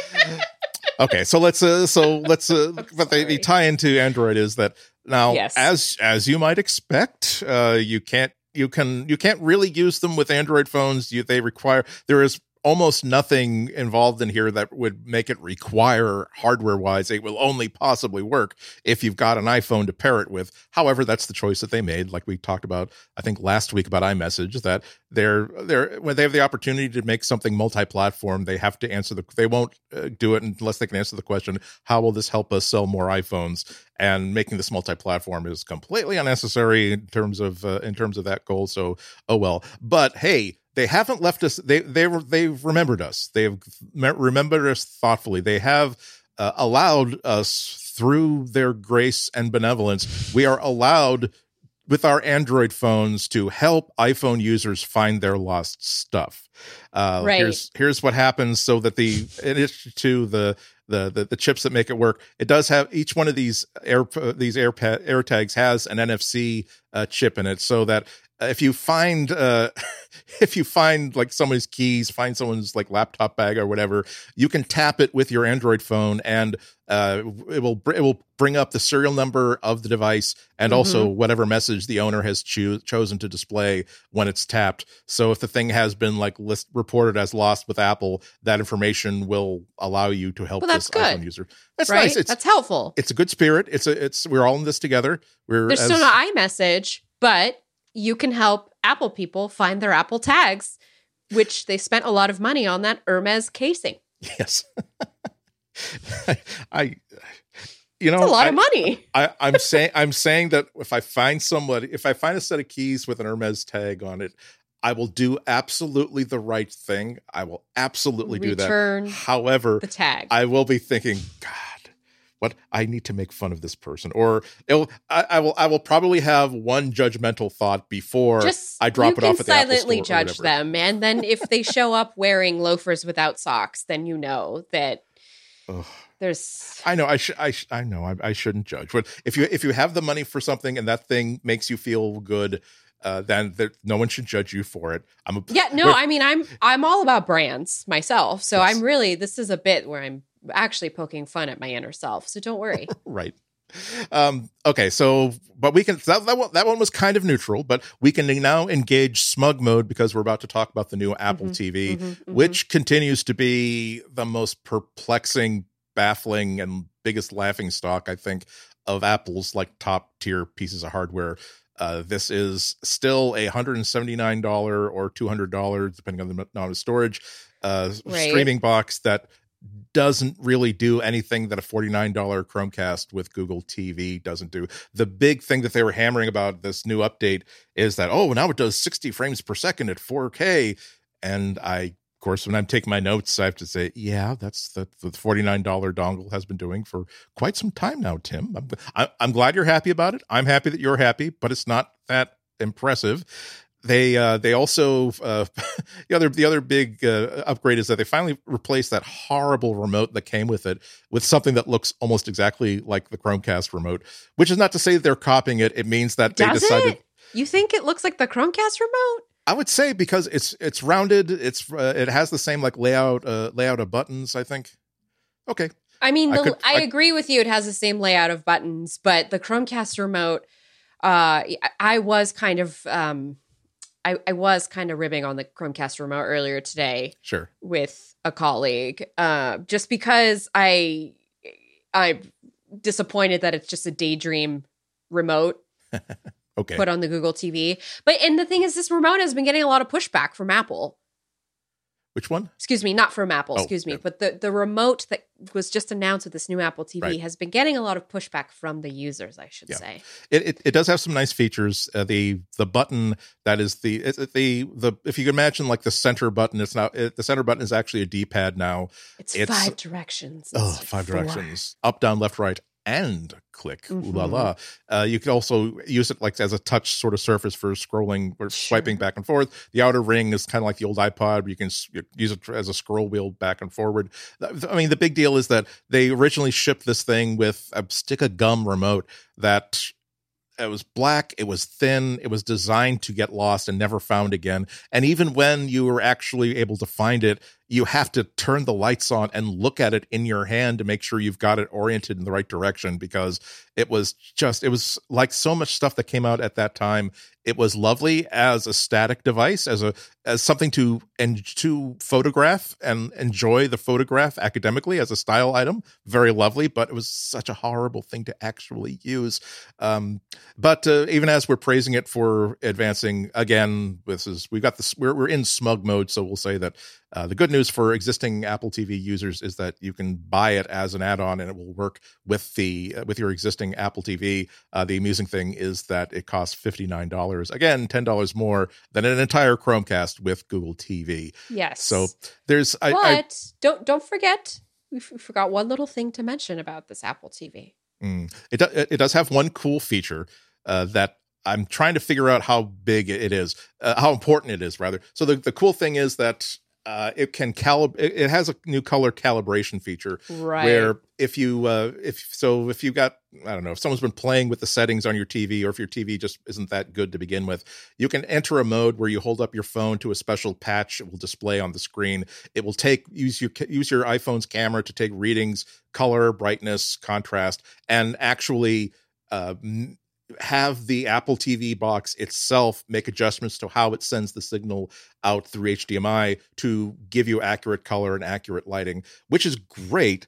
<laughs> okay, so let's uh, so let's uh, but the, the tie into Android is that now yes. as as you might expect, uh, you can't you can you can't really use them with Android phones. You, they require there is almost nothing involved in here that would make it require hardware wise it will only possibly work if you've got an iphone to pair it with. However that's the choice that they made. Like we talked about i think last week about imessage that they're they're when they have the opportunity to make something multi-platform they have to answer the they won't uh, do it unless they can answer the question how will this help us sell more iphones? And making this multi-platform is completely unnecessary in terms of uh, in terms of that goal. So oh well. But hey they haven't left us they they they've remembered us they've remembered us thoughtfully they have uh, allowed us through their grace and benevolence we are allowed with our android phones to help iphone users find their lost stuff uh, right. here's here's what happens so that the to the the, the, the chips that make it work. It does have each one of these air these air air tags has an NFC uh, chip in it, so that if you find uh, <laughs> if you find like somebody's keys, find someone's like laptop bag or whatever, you can tap it with your Android phone, and uh, it will it will bring up the serial number of the device and mm-hmm. also whatever message the owner has cho- chosen to display when it's tapped. So if the thing has been like list reported as lost with Apple, that information will allow you to help well, this good. iPhone user. That's right? nice. It's, that's helpful. It's a good spirit. It's a it's we're all in this together. We're there's as, still no iMessage, but you can help Apple people find their Apple tags, which they spent a lot of money on that Hermes casing. Yes. I, <laughs> I, you know, a lot I, of money. I, I'm saying, I'm saying that if I find somebody, if I find a set of keys with an Hermes tag on it, I will do absolutely the right thing. I will absolutely Return do that. However, the tag. I will be thinking, God, what I need to make fun of this person, or it'll, I, I will I will probably have one judgmental thought before Just, I drop it off at the silently judge them, and then if they <laughs> show up wearing loafers without socks, then you know that Ugh. there's. I know I should I sh- I know I, I shouldn't judge, but if you if you have the money for something and that thing makes you feel good, uh, then there, no one should judge you for it. I'm a, yeah, no, I mean I'm I'm all about brands myself, so yes. I'm really this is a bit where I'm actually poking fun at my inner self. So don't worry. <laughs> right. Um, okay, so but we can that, that one that one was kind of neutral, but we can now engage smug mode because we're about to talk about the new Apple mm-hmm, TV, mm-hmm, mm-hmm. which continues to be the most perplexing, baffling, and biggest laughing stock I think of Apple's like top tier pieces of hardware. Uh, this is still a $179 or $200, depending on the amount of storage, uh, right. streaming box that doesn't really do anything that a $49 Chromecast with Google TV doesn't do. The big thing that they were hammering about this new update is that, oh, now it does 60 frames per second at 4K. And I, of course, when I'm taking my notes, I have to say, yeah, that's the, the $49 dongle has been doing for quite some time now, Tim. I'm, I'm glad you're happy about it. I'm happy that you're happy, but it's not that impressive they uh, they also uh, <laughs> the other the other big uh, upgrade is that they finally replaced that horrible remote that came with it with something that looks almost exactly like the Chromecast remote. Which is not to say they're copying it. It means that Does they decided. It? You think it looks like the Chromecast remote? I would say because it's it's rounded. It's uh, it has the same like layout uh, layout of buttons. I think. Okay. I mean, the, I, could, I, I agree with you. It has the same layout of buttons, but the Chromecast remote. Uh, I was kind of um I, I was kind of ribbing on the Chromecast remote earlier today. Sure. With a colleague, uh, just because I I'm disappointed that it's just a daydream remote. <laughs> okay. Put on the Google TV. But and the thing is this remote has been getting a lot of pushback from Apple. Which one? Excuse me, not from Apple, oh, excuse me. Yeah. But the, the remote that was just announced with this new Apple TV right. has been getting a lot of pushback from the users, I should yeah. say. It, it, it does have some nice features. Uh, the the button that is the it, the the if you can imagine like the center button, it's not it, the center button is actually a D pad now. It's, it's five directions. Oh, five four. directions: up, down, left, right, and click. Mm-hmm. Ooh la la. Uh, you could also use it like as a touch sort of surface for scrolling or sure. swiping back and forth. The outer ring is kind of like the old iPod where you can use it as a scroll wheel back and forward. I mean, the big deal is that they originally shipped this thing with a stick of gum remote that it was black it was thin it was designed to get lost and never found again and even when you were actually able to find it you have to turn the lights on and look at it in your hand to make sure you've got it oriented in the right direction because it was just it was like so much stuff that came out at that time. It was lovely as a static device as a as something to and to photograph and enjoy the photograph academically as a style item. Very lovely but it was such a horrible thing to actually use. Um, but uh, even as we're praising it for advancing again this is we've got this we're, we're in smug mode so we'll say that uh, the good news for existing Apple TV users is that you can buy it as an add-on, and it will work with the uh, with your existing Apple TV. Uh, the amusing thing is that it costs fifty nine dollars, again ten dollars more than an entire Chromecast with Google TV. Yes. So there's, I, but I, don't don't forget, we forgot one little thing to mention about this Apple TV. Mm, it it does have one cool feature uh, that I'm trying to figure out how big it is, uh, how important it is, rather. So the, the cool thing is that uh, it can calib it has a new color calibration feature right. where if you uh if so if you got i don't know if someone's been playing with the settings on your tv or if your tv just isn't that good to begin with you can enter a mode where you hold up your phone to a special patch it will display on the screen it will take use your use your iphone's camera to take readings color brightness contrast and actually uh have the Apple TV box itself make adjustments to how it sends the signal out through HDMI to give you accurate color and accurate lighting, which is great.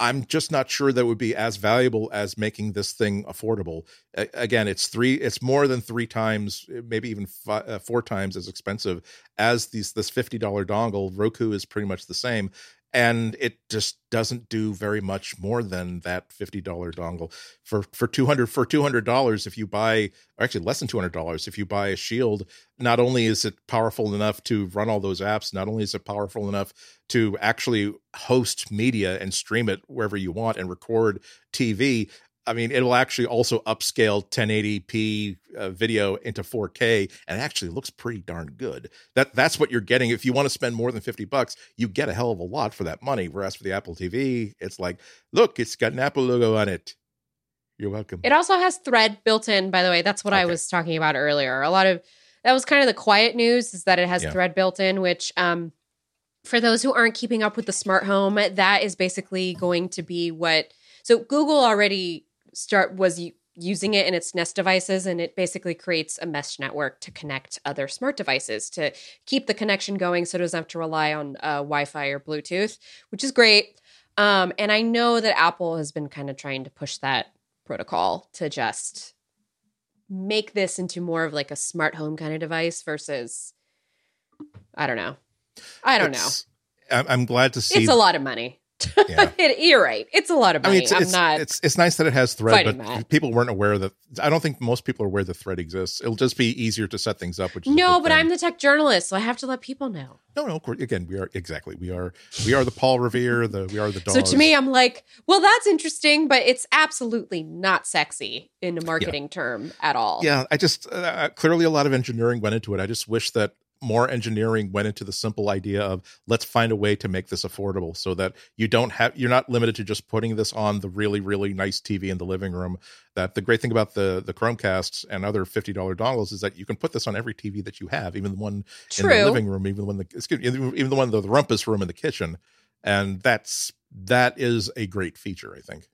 I'm just not sure that would be as valuable as making this thing affordable. again, it's three, it's more than three times, maybe even five, uh, four times as expensive as these this fifty dollar dongle. Roku is pretty much the same, and it just doesn't do very much more than that $50 dongle. For for 200 for $200 if you buy actually less than $200 if you buy a shield not only is it powerful enough to run all those apps not only is it powerful enough to actually host media and stream it wherever you want and record TV I mean, it'll actually also upscale 1080p uh, video into 4K, and it actually looks pretty darn good. That that's what you're getting. If you want to spend more than 50 bucks, you get a hell of a lot for that money. Whereas for the Apple TV, it's like, look, it's got an Apple logo on it. You're welcome. It also has Thread built in. By the way, that's what okay. I was talking about earlier. A lot of that was kind of the quiet news is that it has yeah. Thread built in, which um, for those who aren't keeping up with the smart home, that is basically going to be what. So Google already start was using it in its Nest devices, and it basically creates a mesh network to connect other smart devices to keep the connection going, so it doesn't have to rely on uh, Wi-Fi or Bluetooth, which is great. Um, and I know that Apple has been kind of trying to push that protocol to just make this into more of like a smart home kind of device versus I don't know. I don't it's, know. I'm glad to see it's a lot of money. <laughs> Yeah. You're right. It's a lot of money. I mean, it's, I'm it's, not. It's it's nice that it has thread, but that. people weren't aware that. I don't think most people are aware the thread exists. It'll just be easier to set things up. Which no, but thing. I'm the tech journalist, so I have to let people know. No, no. Of course, again, we are exactly. We are we are the Paul Revere. The we are the. Dogs. So to me, I'm like, well, that's interesting, but it's absolutely not sexy in a marketing yeah. term at all. Yeah, I just uh, clearly a lot of engineering went into it. I just wish that more engineering went into the simple idea of let's find a way to make this affordable so that you don't have you're not limited to just putting this on the really really nice TV in the living room that the great thing about the the Chromecasts and other $50 dongles is that you can put this on every TV that you have even the one True. in the living room even the one the excuse me, even the one the, the rumpus room in the kitchen and that's that is a great feature I think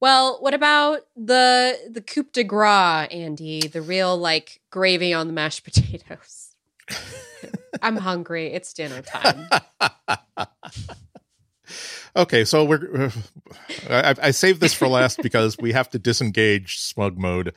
well, what about the the coup de grace, Andy? The real like gravy on the mashed <laughs> potatoes. I'm hungry. It's dinner time. <laughs> okay, so we're. I, I, saved this for last because we have to disengage smug mode.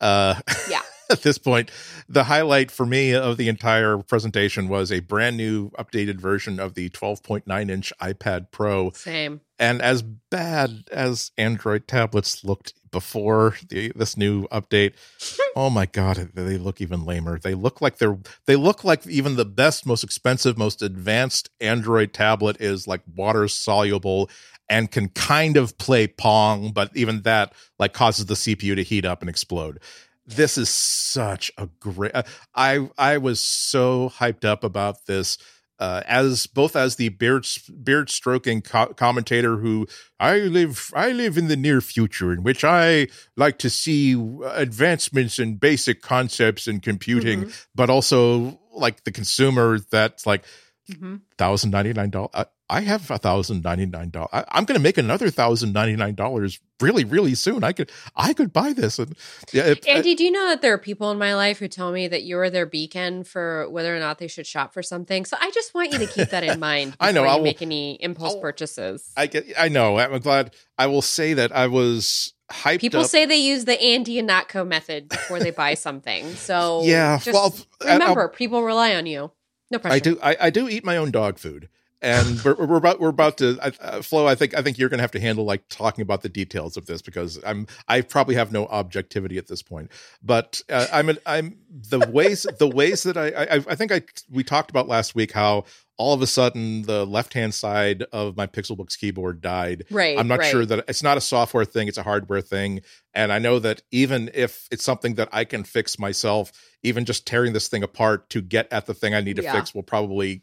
Uh, <laughs> yeah. <laughs> At this point, the highlight for me of the entire presentation was a brand new updated version of the 12.9 inch iPad Pro. Same. And as bad as Android tablets looked before the, this new update. <laughs> oh my god, they look even lamer. They look like they're they look like even the best, most expensive, most advanced Android tablet is like water soluble and can kind of play Pong, but even that like causes the CPU to heat up and explode. This is such a great. I I was so hyped up about this uh, as both as the beard beard stroking co- commentator who I live I live in the near future in which I like to see advancements in basic concepts in computing, mm-hmm. but also like the consumer that's like mm-hmm. thousand ninety nine dollars. I have a thousand ninety nine dollars. I'm going to make another thousand ninety nine dollars really, really soon. I could, I could buy this. And yeah, it, Andy, do you know that there are people in my life who tell me that you're their beacon for whether or not they should shop for something? So I just want you to keep that in <laughs> mind. I know. I will, make any impulse I'll, purchases. I get. I know. I'm glad. I will say that I was hyped. People up. say they use the Andy Ihnatko method before they buy <laughs> something. So yeah. well, remember, I'll, people rely on you. No pressure. I do. I, I do eat my own dog food and we're, we're about we're about to uh, Flo. I think I think you're going to have to handle like talking about the details of this because I'm I probably have no objectivity at this point. But uh, I'm I'm the ways the ways that I, I I think I we talked about last week how all of a sudden the left hand side of my Pixelbooks keyboard died. Right. I'm not right. sure that it's not a software thing, it's a hardware thing. And I know that even if it's something that I can fix myself, even just tearing this thing apart to get at the thing I need to Yeah. fix will probably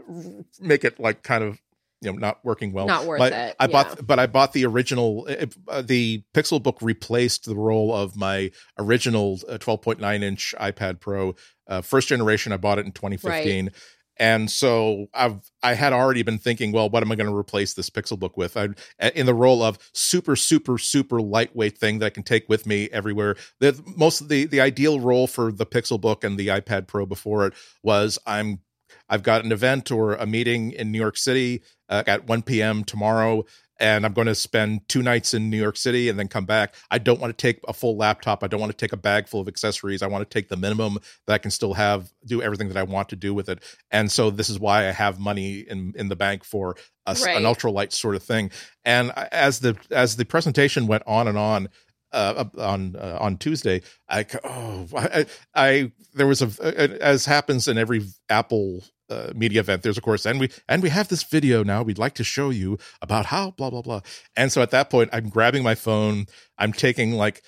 <laughs> make it like kind of you know not working well. Not worth but it, I yeah. bought but I bought the original uh, the Pixelbook replaced the role of my original uh, 12.9 inch iPad Pro uh, first generation I bought it in 2015 and so I've I had already been thinking, well, what am I going to replace this pixel book with? I in the role of super super super lightweight thing that I can take with me everywhere. The most the the ideal role for the pixel book and the iPad Pro before it was I'm I've got an event or a meeting in New York City uh, at 1 p.m. tomorrow, and I'm going to spend two nights in New York City and then come back. I don't want to take a full laptop. I don't want to take a bag full of accessories. I want to take the minimum that I can still have, do everything that I want to do with it. And so this is why I have money in in the bank for a, Right. an ultralight sort of thing. And as the as the presentation went on and on. Uh, on uh, on Tuesday, I oh I, I there was a as happens in every Apple uh, media event. There's of course, and we and we have this video now. We'd like to show you about how blah blah blah. And so at that point, I'm grabbing my phone. I'm taking like,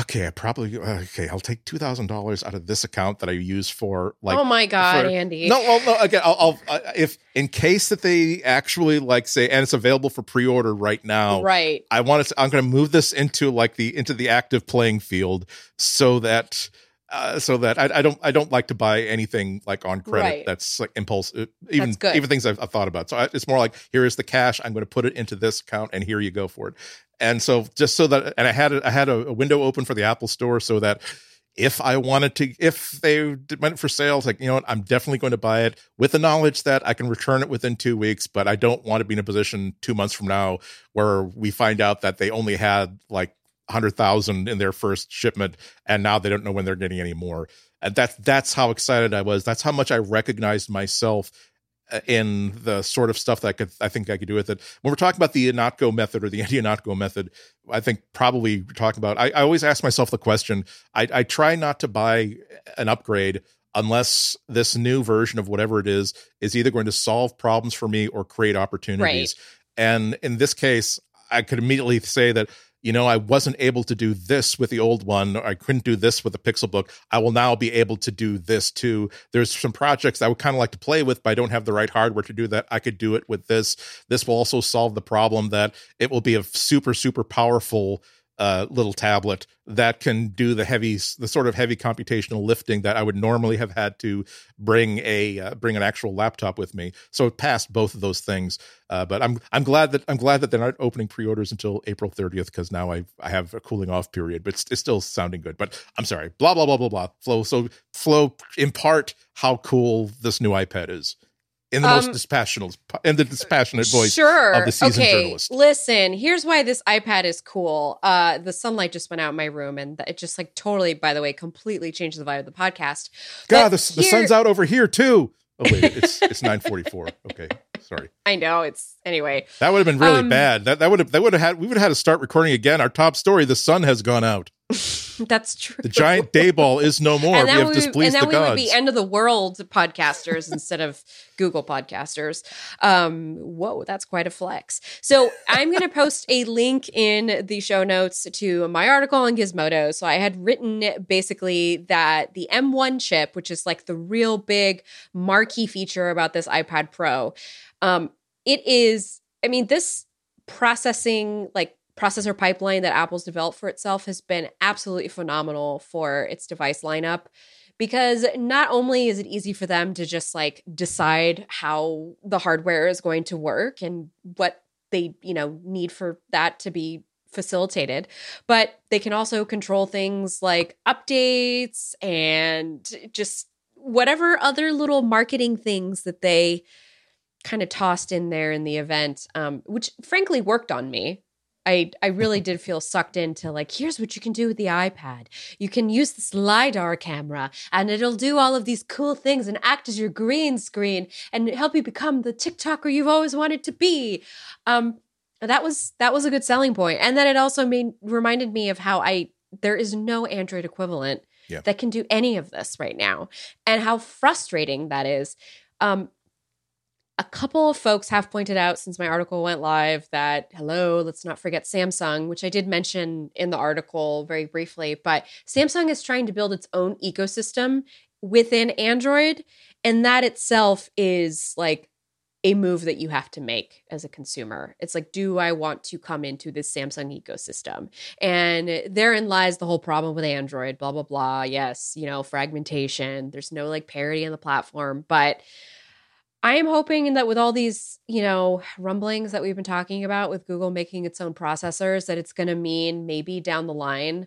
okay, I probably okay. I'll take two thousand dollars out of this account that I use for like. oh my god, for- Andy. No, well, no. Again, I'll, I'll if in case that they actually like say, and it's available for pre-order right now. right. I want to. I'm going to move this into like the into the active playing field so that. Uh, so that I, I don't I don't like to buy anything like on credit Right. that's like impulse uh, even even things I've, I've thought about. So I, it's more like here is the cash I'm going to put it into this account and here you go for it. And so just so that and I had a, I had a, a window open for the Apple Store so that if I wanted to if they went for sales like you know what? I'm definitely going to buy it with the knowledge that I can return it within two weeks but I don't want to be in a position two months from now where we find out that they only had like 100,000 in their first shipment and now they don't know when they're getting any more. And that's that's how excited I was. That's how much I recognized myself uh, in the sort of stuff that I could I think I could do with it. When we're talking about the Ihnatko method or the <laughs> anti-Ihnatko method, I think probably we're talking about I, I always ask myself the question, I, I try not to buy an upgrade unless this new version of whatever it is is either going to solve problems for me or create opportunities. And in this case, I could immediately say that, you know, I wasn't able to do this with the old one, or I couldn't do this with the Pixel Book. I will now be able to do this too. There's some projects I would kind of like to play with, but I don't have the right hardware to do that. I could do it with this. This will also solve the problem that it will be a super, super powerful uh, little tablet that can do the heavy, the sort of heavy computational lifting that I would normally have had to bring a uh, bring an actual laptop with me. So it passed both of those things. Uh, but I'm I'm glad that I'm glad that they're not opening pre-orders until April 30th because now I I have a cooling off period. But it's, it's still sounding good. But I'm sorry. Blah blah blah blah blah. Flo. So Flo impart how cool this new iPad is in the most Um, dispassionate in the dispassionate voice sure. of the seasoned okay. journalist. Listen, here's why this iPad is cool. Uh, the sunlight just went out in my room, and it just like totally, by the way, completely changed the vibe of the podcast. God, the, the sun's out over here too. Oh wait, it's it's 9:44. Okay, sorry. I know it's anyway. That would have been really Um, bad. That that would have that would have had we would have had to start recording again. Our top story: the sun has gone out. <laughs> That's true. The giant day ball is no more. and we have we, and then the we would be end of the world podcasters instead of <laughs> Google podcasters. Um, whoa, that's quite a flex. So I'm going <laughs> to post a link in the show notes to my article on Gizmodo. So I had written basically that the M1 chip, which is like the real big marquee feature about this iPad Pro, um, it is. I mean, this processing like processor pipeline that Apple's developed for itself has been absolutely phenomenal for its device lineup because not only is it easy for them to just like decide how the hardware is going to work and what they, you know, need for that to be facilitated, but they can also control things like updates and just whatever other little marketing things that they kind of tossed in there in the event, um, which frankly worked on me. I I really did feel sucked into like here's what you can do with the iPad. You can use this lidar camera and it'll do all of these cool things and act as your green screen and help you become the TikToker you've always wanted to be. Um, that was that was a good selling point, and then it also made reminded me of how I there is no Android equivalent Yeah. that can do any of this right now, and how frustrating that is. Um, a couple of folks have pointed out since my article went live that, hello, let's not forget Samsung, which I did mention in the article very briefly, but Samsung is trying to build its own ecosystem within Android. And that itself is like a move that you have to make as a consumer. It's like, do I want to come into this Samsung ecosystem? And therein lies the whole problem with Android, blah, blah, blah. Yes, you know, fragmentation. There's no like parity in the platform. But I am hoping that with all these, you know, rumblings that we've been talking about with Google making its own processors, that it's going to mean maybe down the line,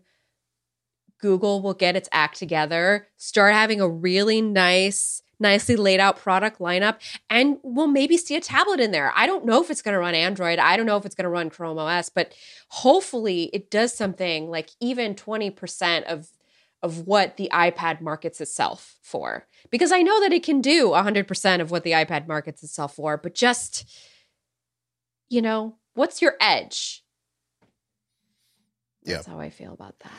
Google will get its act together, start having a really nice, nicely laid out product lineup, and we'll maybe see a tablet in there. I don't know if it's going to run Android. I don't know if it's going to run Chrome OS, but hopefully it does something like even 20% of of what the iPad markets itself for. Because I know that it can do 100% of what the iPad markets itself for, but just, you know, what's your edge? That's Yeah. how I feel about that.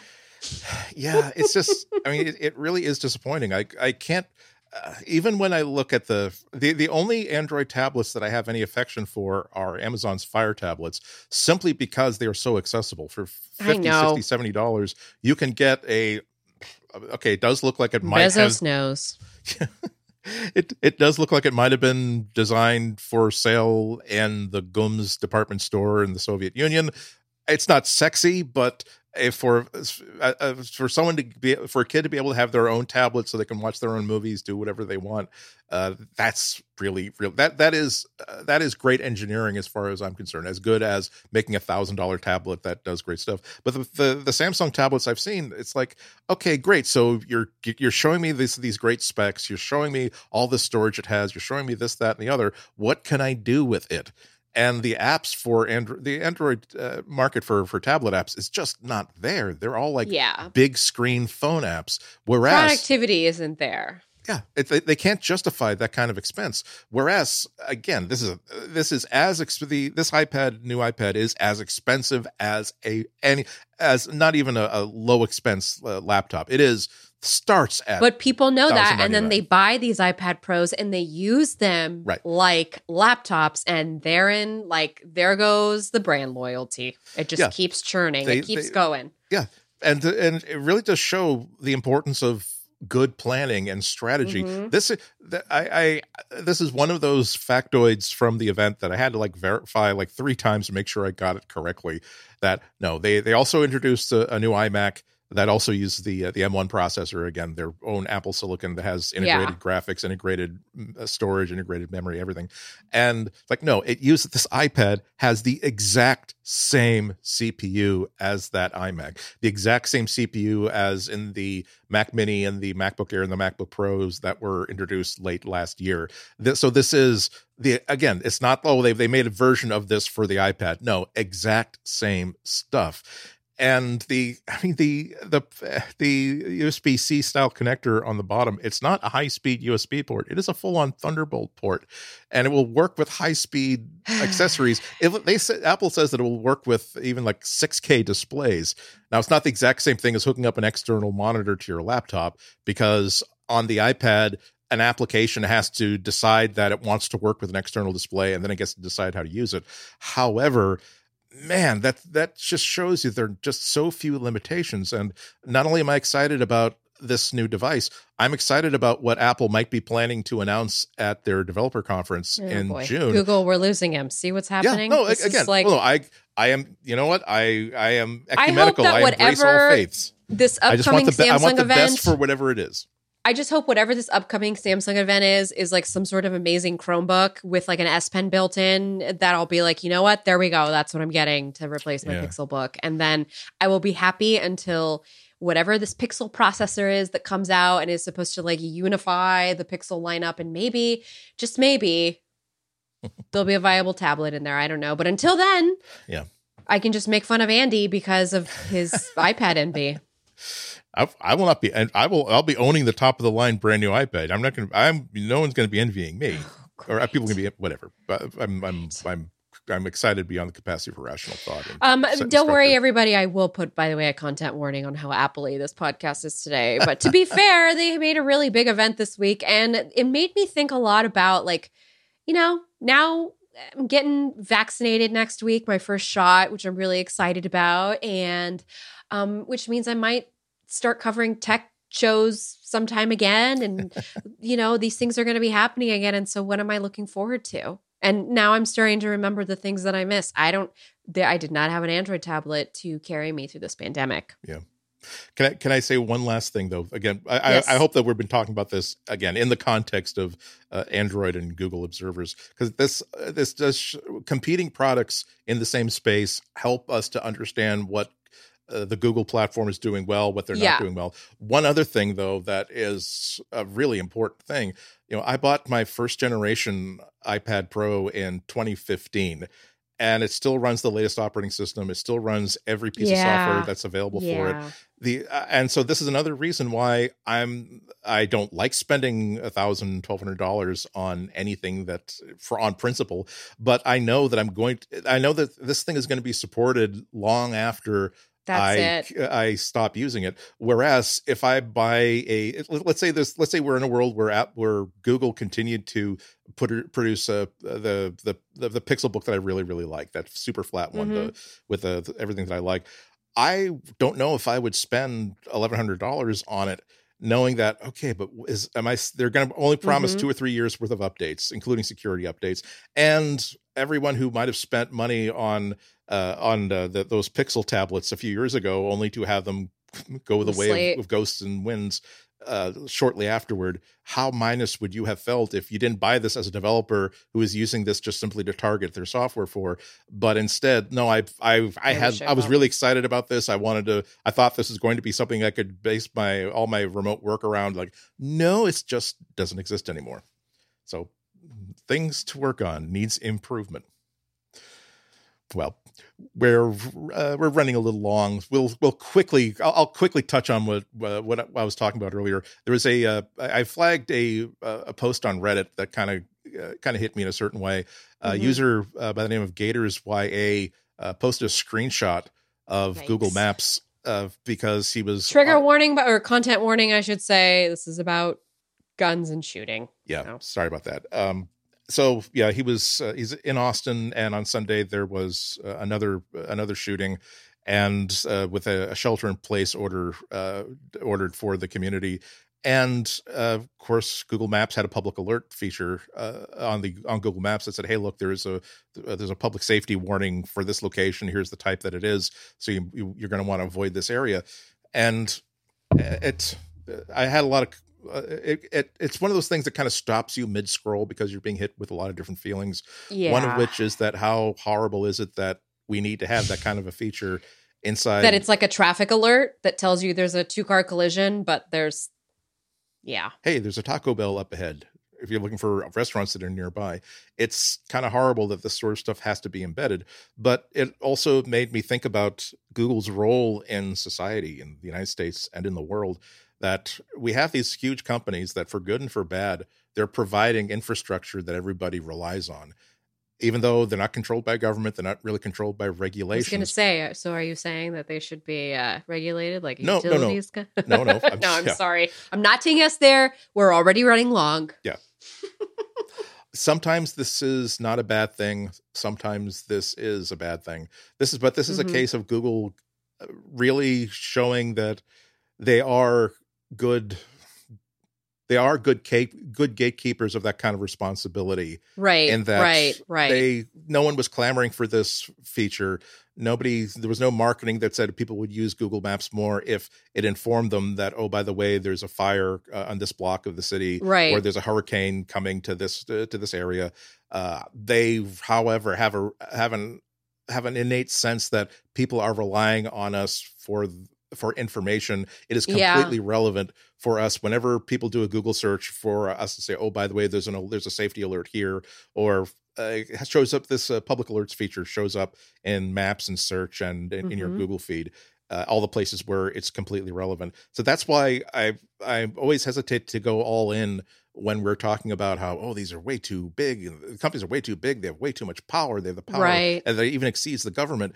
<sighs> yeah it's just i mean it, it really is disappointing i i can't uh, even when i look at the, the the only android tablets that i have any affection for are amazon's fire tablets simply because they are so accessible for I 50 know. 60 70 dollars you can get a okay it does look like it might Bezos have knows. <laughs> it it does look like it might have been designed for sale in the Gums department store in the Soviet Union. It's not sexy, but if for uh, uh, for someone to be for a kid to be able to have their own tablet so they can watch their own movies, do whatever they want, uh, that's really real. That that is uh, that is great engineering as far as I'm concerned. As good as making a thousand dollar tablet that does great stuff. But the, the the Samsung tablets I've seen, it's like okay, great. So you're you're showing me this these great specs. You're showing me all the storage it has. You're showing me this, that, and the other. What can I do with it? And the apps for Android, the Android uh, market for for tablet apps is just not there. They're all like yeah. big screen phone apps. Whereas Productivity isn't there. Yeah, it, they, they can't justify that kind of expense. Whereas, again, this is a, this is as exp- the this iPad new iPad is as expensive as a any as not even a, a low expense uh, laptop. It is starts at But people know that, and then $1,099. they buy these iPad Pros and they use them Right. like laptops, and therein, like, there goes the brand loyalty. It just Yeah. keeps churning. They- it keeps they- going. Yeah, and and it really does show the importance of good planning and strategy. Mhm. This th- I, I this is one of those factoids from the event that I had to like verify like three times to make sure I got it correctly. That no, they they also introduced a, a new iMac that also uses the uh, the M1 processor again, their own Apple Silicon that has integrated graphics, integrated mm, uh, storage, integrated memory, everything. And like no, it uses this iPad has the exact same CPU as that iMac, the exact same CPU as in the Mac Mini and the MacBook Air and the MacBook Pros that were introduced late last year. This, so this is the again, it's not oh they they made a version of this for the iPad. No, exact same stuff. And the <laughs> I mean the the the USB C style connector on the bottom, it's not a high speed USB port. It is a full on Thunderbolt port, and it will work with high speed <sighs> accessories. They say Apple says that it will work with even like 6K displays. Now it's not the exact same thing as hooking up an external monitor to your laptop because on the iPad an application has to decide that it wants to work with an external display and then it gets to decide how to use it. However, man, that that just shows you there are just so few limitations and not only am I excited about this new device, I'm excited about what Apple might be planning to announce at their developer conference Oh, in boy. June. Google, we're losing him. See what's happening? Yeah, no, This is again, like no, I, I am. You know what? I, I am I hope ecumenical. that I, embrace all whatever faiths. this I just upcoming want the, be- I Samsung want the event. best for whatever it is. I just hope whatever this upcoming Samsung event is is like some sort of amazing Chromebook with like an S Pen built in that I'll be like, you know what? There we go. That's what I'm getting to replace my Yeah. Pixel Book. And then I will be happy until whatever this Pixel processor is that comes out and is supposed to like unify the Pixel lineup and maybe just maybe <laughs> there'll be a viable tablet in there. I don't know. But until then, Yeah. I can just make fun of Andy because of his <laughs> iPad envy. I, I will not be, and I will. I'll be owning the top of the line brand new iPad. I'm not going to. I'm. No one's going to be envying me, or uh, people can be whatever. But I'm. I'm. I'm. I'm excited beyond the capacity for rational thought. Um, don't worry, everybody. I will put, by the way, a content warning on how appley this podcast is today. But to be <laughs> fair, they made a really big event this week, and it made me think a lot about like, you know, now I'm getting vaccinated next week, my first shot, which I'm really excited about, and um, which means I might start covering tech shows sometime again. And, <laughs> you know, these things are going to be happening again. And so, what am I looking forward to? And now I'm starting to remember the things that I miss. I don't, I did not have an Android tablet to carry me through this pandemic. Yeah. Can I can I say one last thing though? Again, I, yes. I, I, hope that we've been talking about this again in the context of uh, Android and Google observers because this uh, this does sh- competing products in the same space help us to understand what uh, the Google platform is doing well, what they're yeah. not doing well. One other thing, though, that is a really important thing. You know, I bought my first generation iPad Pro in 2015, and it still runs the latest operating system. It still runs every piece yeah. of software that's available yeah. for it. The uh, and so this is another reason why I'm I don't like spending a thousand, twelve hundred dollars on anything that for on principle. But I know that I'm going. To, I know that this thing is going to be supported long after that's I, it. I stop using it. Whereas if I buy a, let's say this, let's say we're in a world where app where Google continued to put produce a, the, the the the Pixel book that I really really like, that super flat one, mm-hmm. the, with the, the, everything that I like. I don't know if I would spend eleven hundred dollars on it knowing that okay but is am i they're going to only promise mm-hmm. two or three years worth of updates including security updates and everyone who might have spent money on uh, on the, the, those Pixel tablets a few years ago, only to have them <laughs> go the way of, of, ghosts and winds uh, shortly afterward. How minus would you have felt if you didn't buy this as a developer who is using this just simply to target their software for, but instead, no, I, I, I had, I was really excited about this. I wanted to, I thought this is going to be something I could base my all my remote work around. Like, no, it's just doesn't exist anymore. So, things to work on needs improvement. Well, we're uh, we're running a little long. We'll we'll quickly. I'll, I'll quickly touch on what uh, what I was talking about earlier. There was a uh, I flagged a a post on Reddit that kind of uh, kind of hit me in a certain way. A mm-hmm. user uh, by the name of Gators YA uh, posted a screenshot of nice. Google Maps because he was trigger warning or content warning, I should say. This is about guns and shooting. Yeah, so. sorry about that. Um, so yeah, he was uh, he's in Austin, and on Sunday there was uh, another another shooting, and uh, with a, a, shelter in place order uh, ordered for the community. And uh, of course, Google Maps had a public alert feature uh, on the on Google Maps that said, "Hey, look, there is a there's a public safety warning for this location. Here's the type that it is. So you, you, you're going to want to avoid this area." And it, I had a lot of uh, it, it, it's one of those things that kind of stops you mid scroll because you're being hit with a lot of different feelings. Yeah. One of which is that how horrible is it that we need to have that kind of a feature inside that it's like a traffic alert that tells you there's a two car collision, but there's yeah. Hey, there's a Taco Bell up ahead. If you're looking for restaurants that are nearby, it's kind of horrible that this sort of stuff has to be embedded. But it also made me think about Google's role in society in the United States and in the world that we have these huge companies that for good and for bad they're providing infrastructure that everybody relies on. Even though they're not controlled by government they're not really controlled by regulations i was going to say uh, so are you saying that they should be uh, regulated like no, utilities no. no no no <laughs> i'm, no, I'm yeah. sorry. I'm not taking us there. We're already running long. Yeah. <laughs> Sometimes this is not a bad thing. Sometimes this is a bad thing. This is but this is mm-hmm. a case of google uh, really showing that they are good they are good cape, good gatekeepers of that kind of responsibility. Right. And that right, right. they no one was clamoring for this feature. Nobody there was no marketing that said people would use Google Maps more if it informed them that oh by the way there's a fire uh, on this block of the city right. or there's a hurricane coming to this uh, to this area. Uh, they however have a have an have an innate sense that people are relying on us for for information. It is completely yeah. relevant for us whenever people do a Google search for us to say, "Oh, by the way, there's an there's a safety alert here," or uh, shows up this uh, public alerts feature shows up in Maps and search and in, mm-hmm. in your mm-hmm. Google feed. Uh, all the places where it's completely relevant. So that's why I I always hesitate to go all in when we're talking about how oh these are way too big the companies are way too big they have way too much power they have the power right. and they even exceeds the government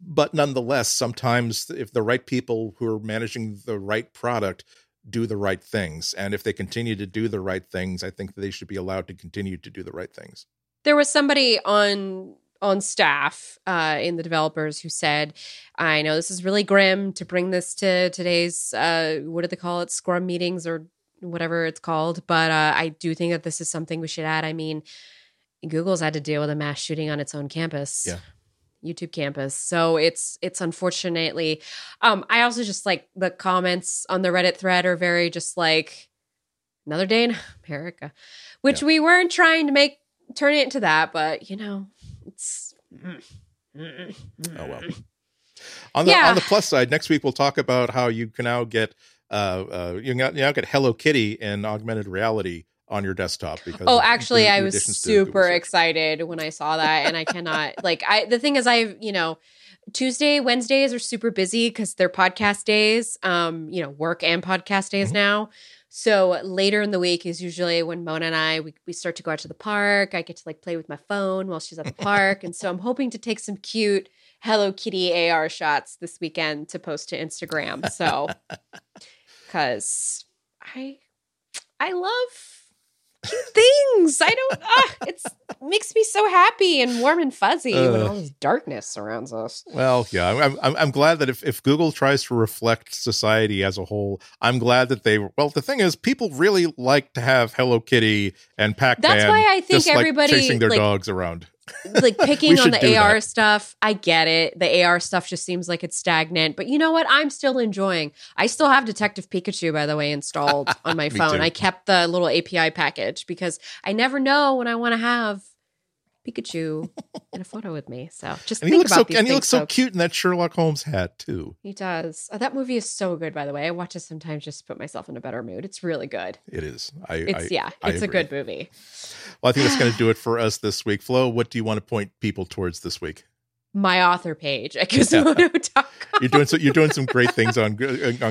but nonetheless, sometimes if the right people who are managing the right product do the right things, and if they continue to do the right things, I think they should be allowed to continue to do the right things. there was somebody on on staff uh, in the developers who said, "I know this is really grim to bring this to today's uh, what do they call it, Scrum meetings or whatever it's called, but uh, I do think that this is something we should add. I mean, Google's had to deal with a mass shooting on its own campus." Yeah. YouTube campus. So it's it's unfortunately um I also just like the comments on the Reddit thread are very just like another day in <laughs> America, which Yeah. we weren't trying to make turn it into that, but you know, it's mm, mm, mm. Oh well. On the Yeah. on the plus side, next week we'll talk about how you can now get uh, uh you can now- now get Hello Kitty in augmented reality on your desktop because Oh, actually, I was additions to Google super excited when I saw that, and I cannot <laughs> like I. The thing is, I you know, Tuesday, Wednesdays are super busy because they're podcast days. Um, you know, work and podcast days Mhm. now. So later in the week is usually when Mona and I we, we start to go out to the park. I get to like play with my phone while she's at the park, and so I'm hoping to take some cute Hello Kitty AR shots this weekend to post to Instagram. So, <laughs> because I I love cute things. I don't. <laughs> Ah, it's makes me so happy and warm and fuzzy when Uh. all this darkness surrounds us. Well, yeah, I'm, I'm I'm glad that if, if Google tries to reflect society as a whole, I'm glad that they. Well, the thing is, people really like to have Hello Kitty and Pac Man. That's why I think just, like, everybody chasing their like, dogs around. Like <laughs> picking on the AR that. stuff. I get it. The AR stuff just seems like it's stagnant, but you know what? I'm still enjoying. I still have Detective Pikachu, by the way, installed <laughs> on my phone. too. I kept the little API package because I never know when I want to have Pikachu in a photo with me. So just And he looks so and he looks so folks. cute in that Sherlock Holmes hat too. He does. Oh, that movie is so good, by the way. I watch it sometimes just to put myself in a better mood. It's really good. It is. I, It's I yeah, I it's a good movie. Well, I think that's going to do it <sighs> for us this week. Flo, what do you want to point people towards this week? My author page at gizmodo.com. You're doing so. You're doing some <laughs> great things on on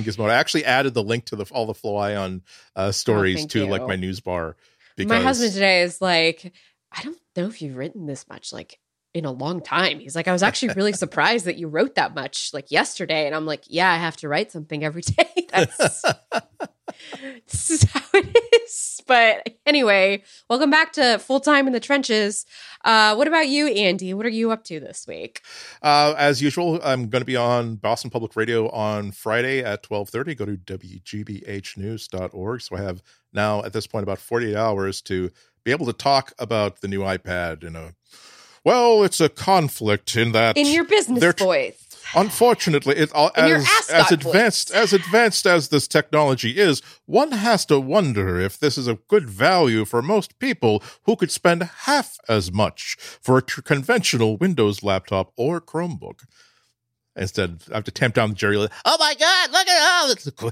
Gizmodo. I actually added the link to the all the Flo Ion uh, stories Oh, to like my news bar. because My husband today is like, I don't know if you've written this much, like in a long time. He's like, I was actually really <laughs> surprised that you wrote that much, like yesterday. And I'm like, yeah, I have to write something every day. <laughs> That's this <laughs> is how it is. But anyway, welcome back to full time in the trenches. Uh, what about you, Andy? What are you up to this week? Uh, as usual, I'm going to be on Boston Public Radio on Friday at 12:30. Go to wgbhnews.org. So I have now at this point about 48 hours to be able to talk about the new iPad in a well, it's a conflict in that In your business tr- voice. Unfortunately, it uh, all as as advanced voice. as advanced as this technology is, one has to wonder if this is a good value for most people who could spend half as much for a tr- conventional Windows laptop or Chromebook. Instead, I have to tamp down the jury. Lee, Oh my God! Look at oh, it's a qu-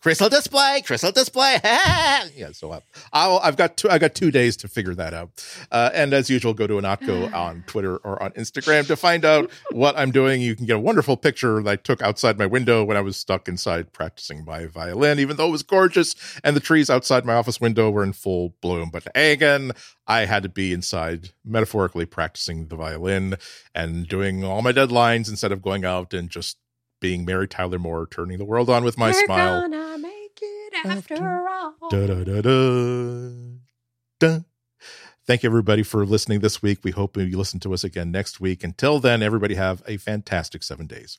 crystal display, crystal display. <laughs> yeah, so I, I'll, I've got two. I got two days to figure that out. Uh, and as usual, go to Ihnatko <sighs> on Twitter or on Instagram to find out what I'm doing. You can get a wonderful picture that I took outside my window when I was stuck inside practicing my violin, even though it was gorgeous and the trees outside my office window were in full bloom. But again, I had to be inside metaphorically practicing the violin and doing all my deadlines instead of going out and just being Mary Tyler Moore, turning the world on with my We're smile. gonna make it After- after all. Da, da, da, da, da. Thank you, everybody, for listening this week. We hope you listen to us again next week. Until then, everybody have a fantastic seven days.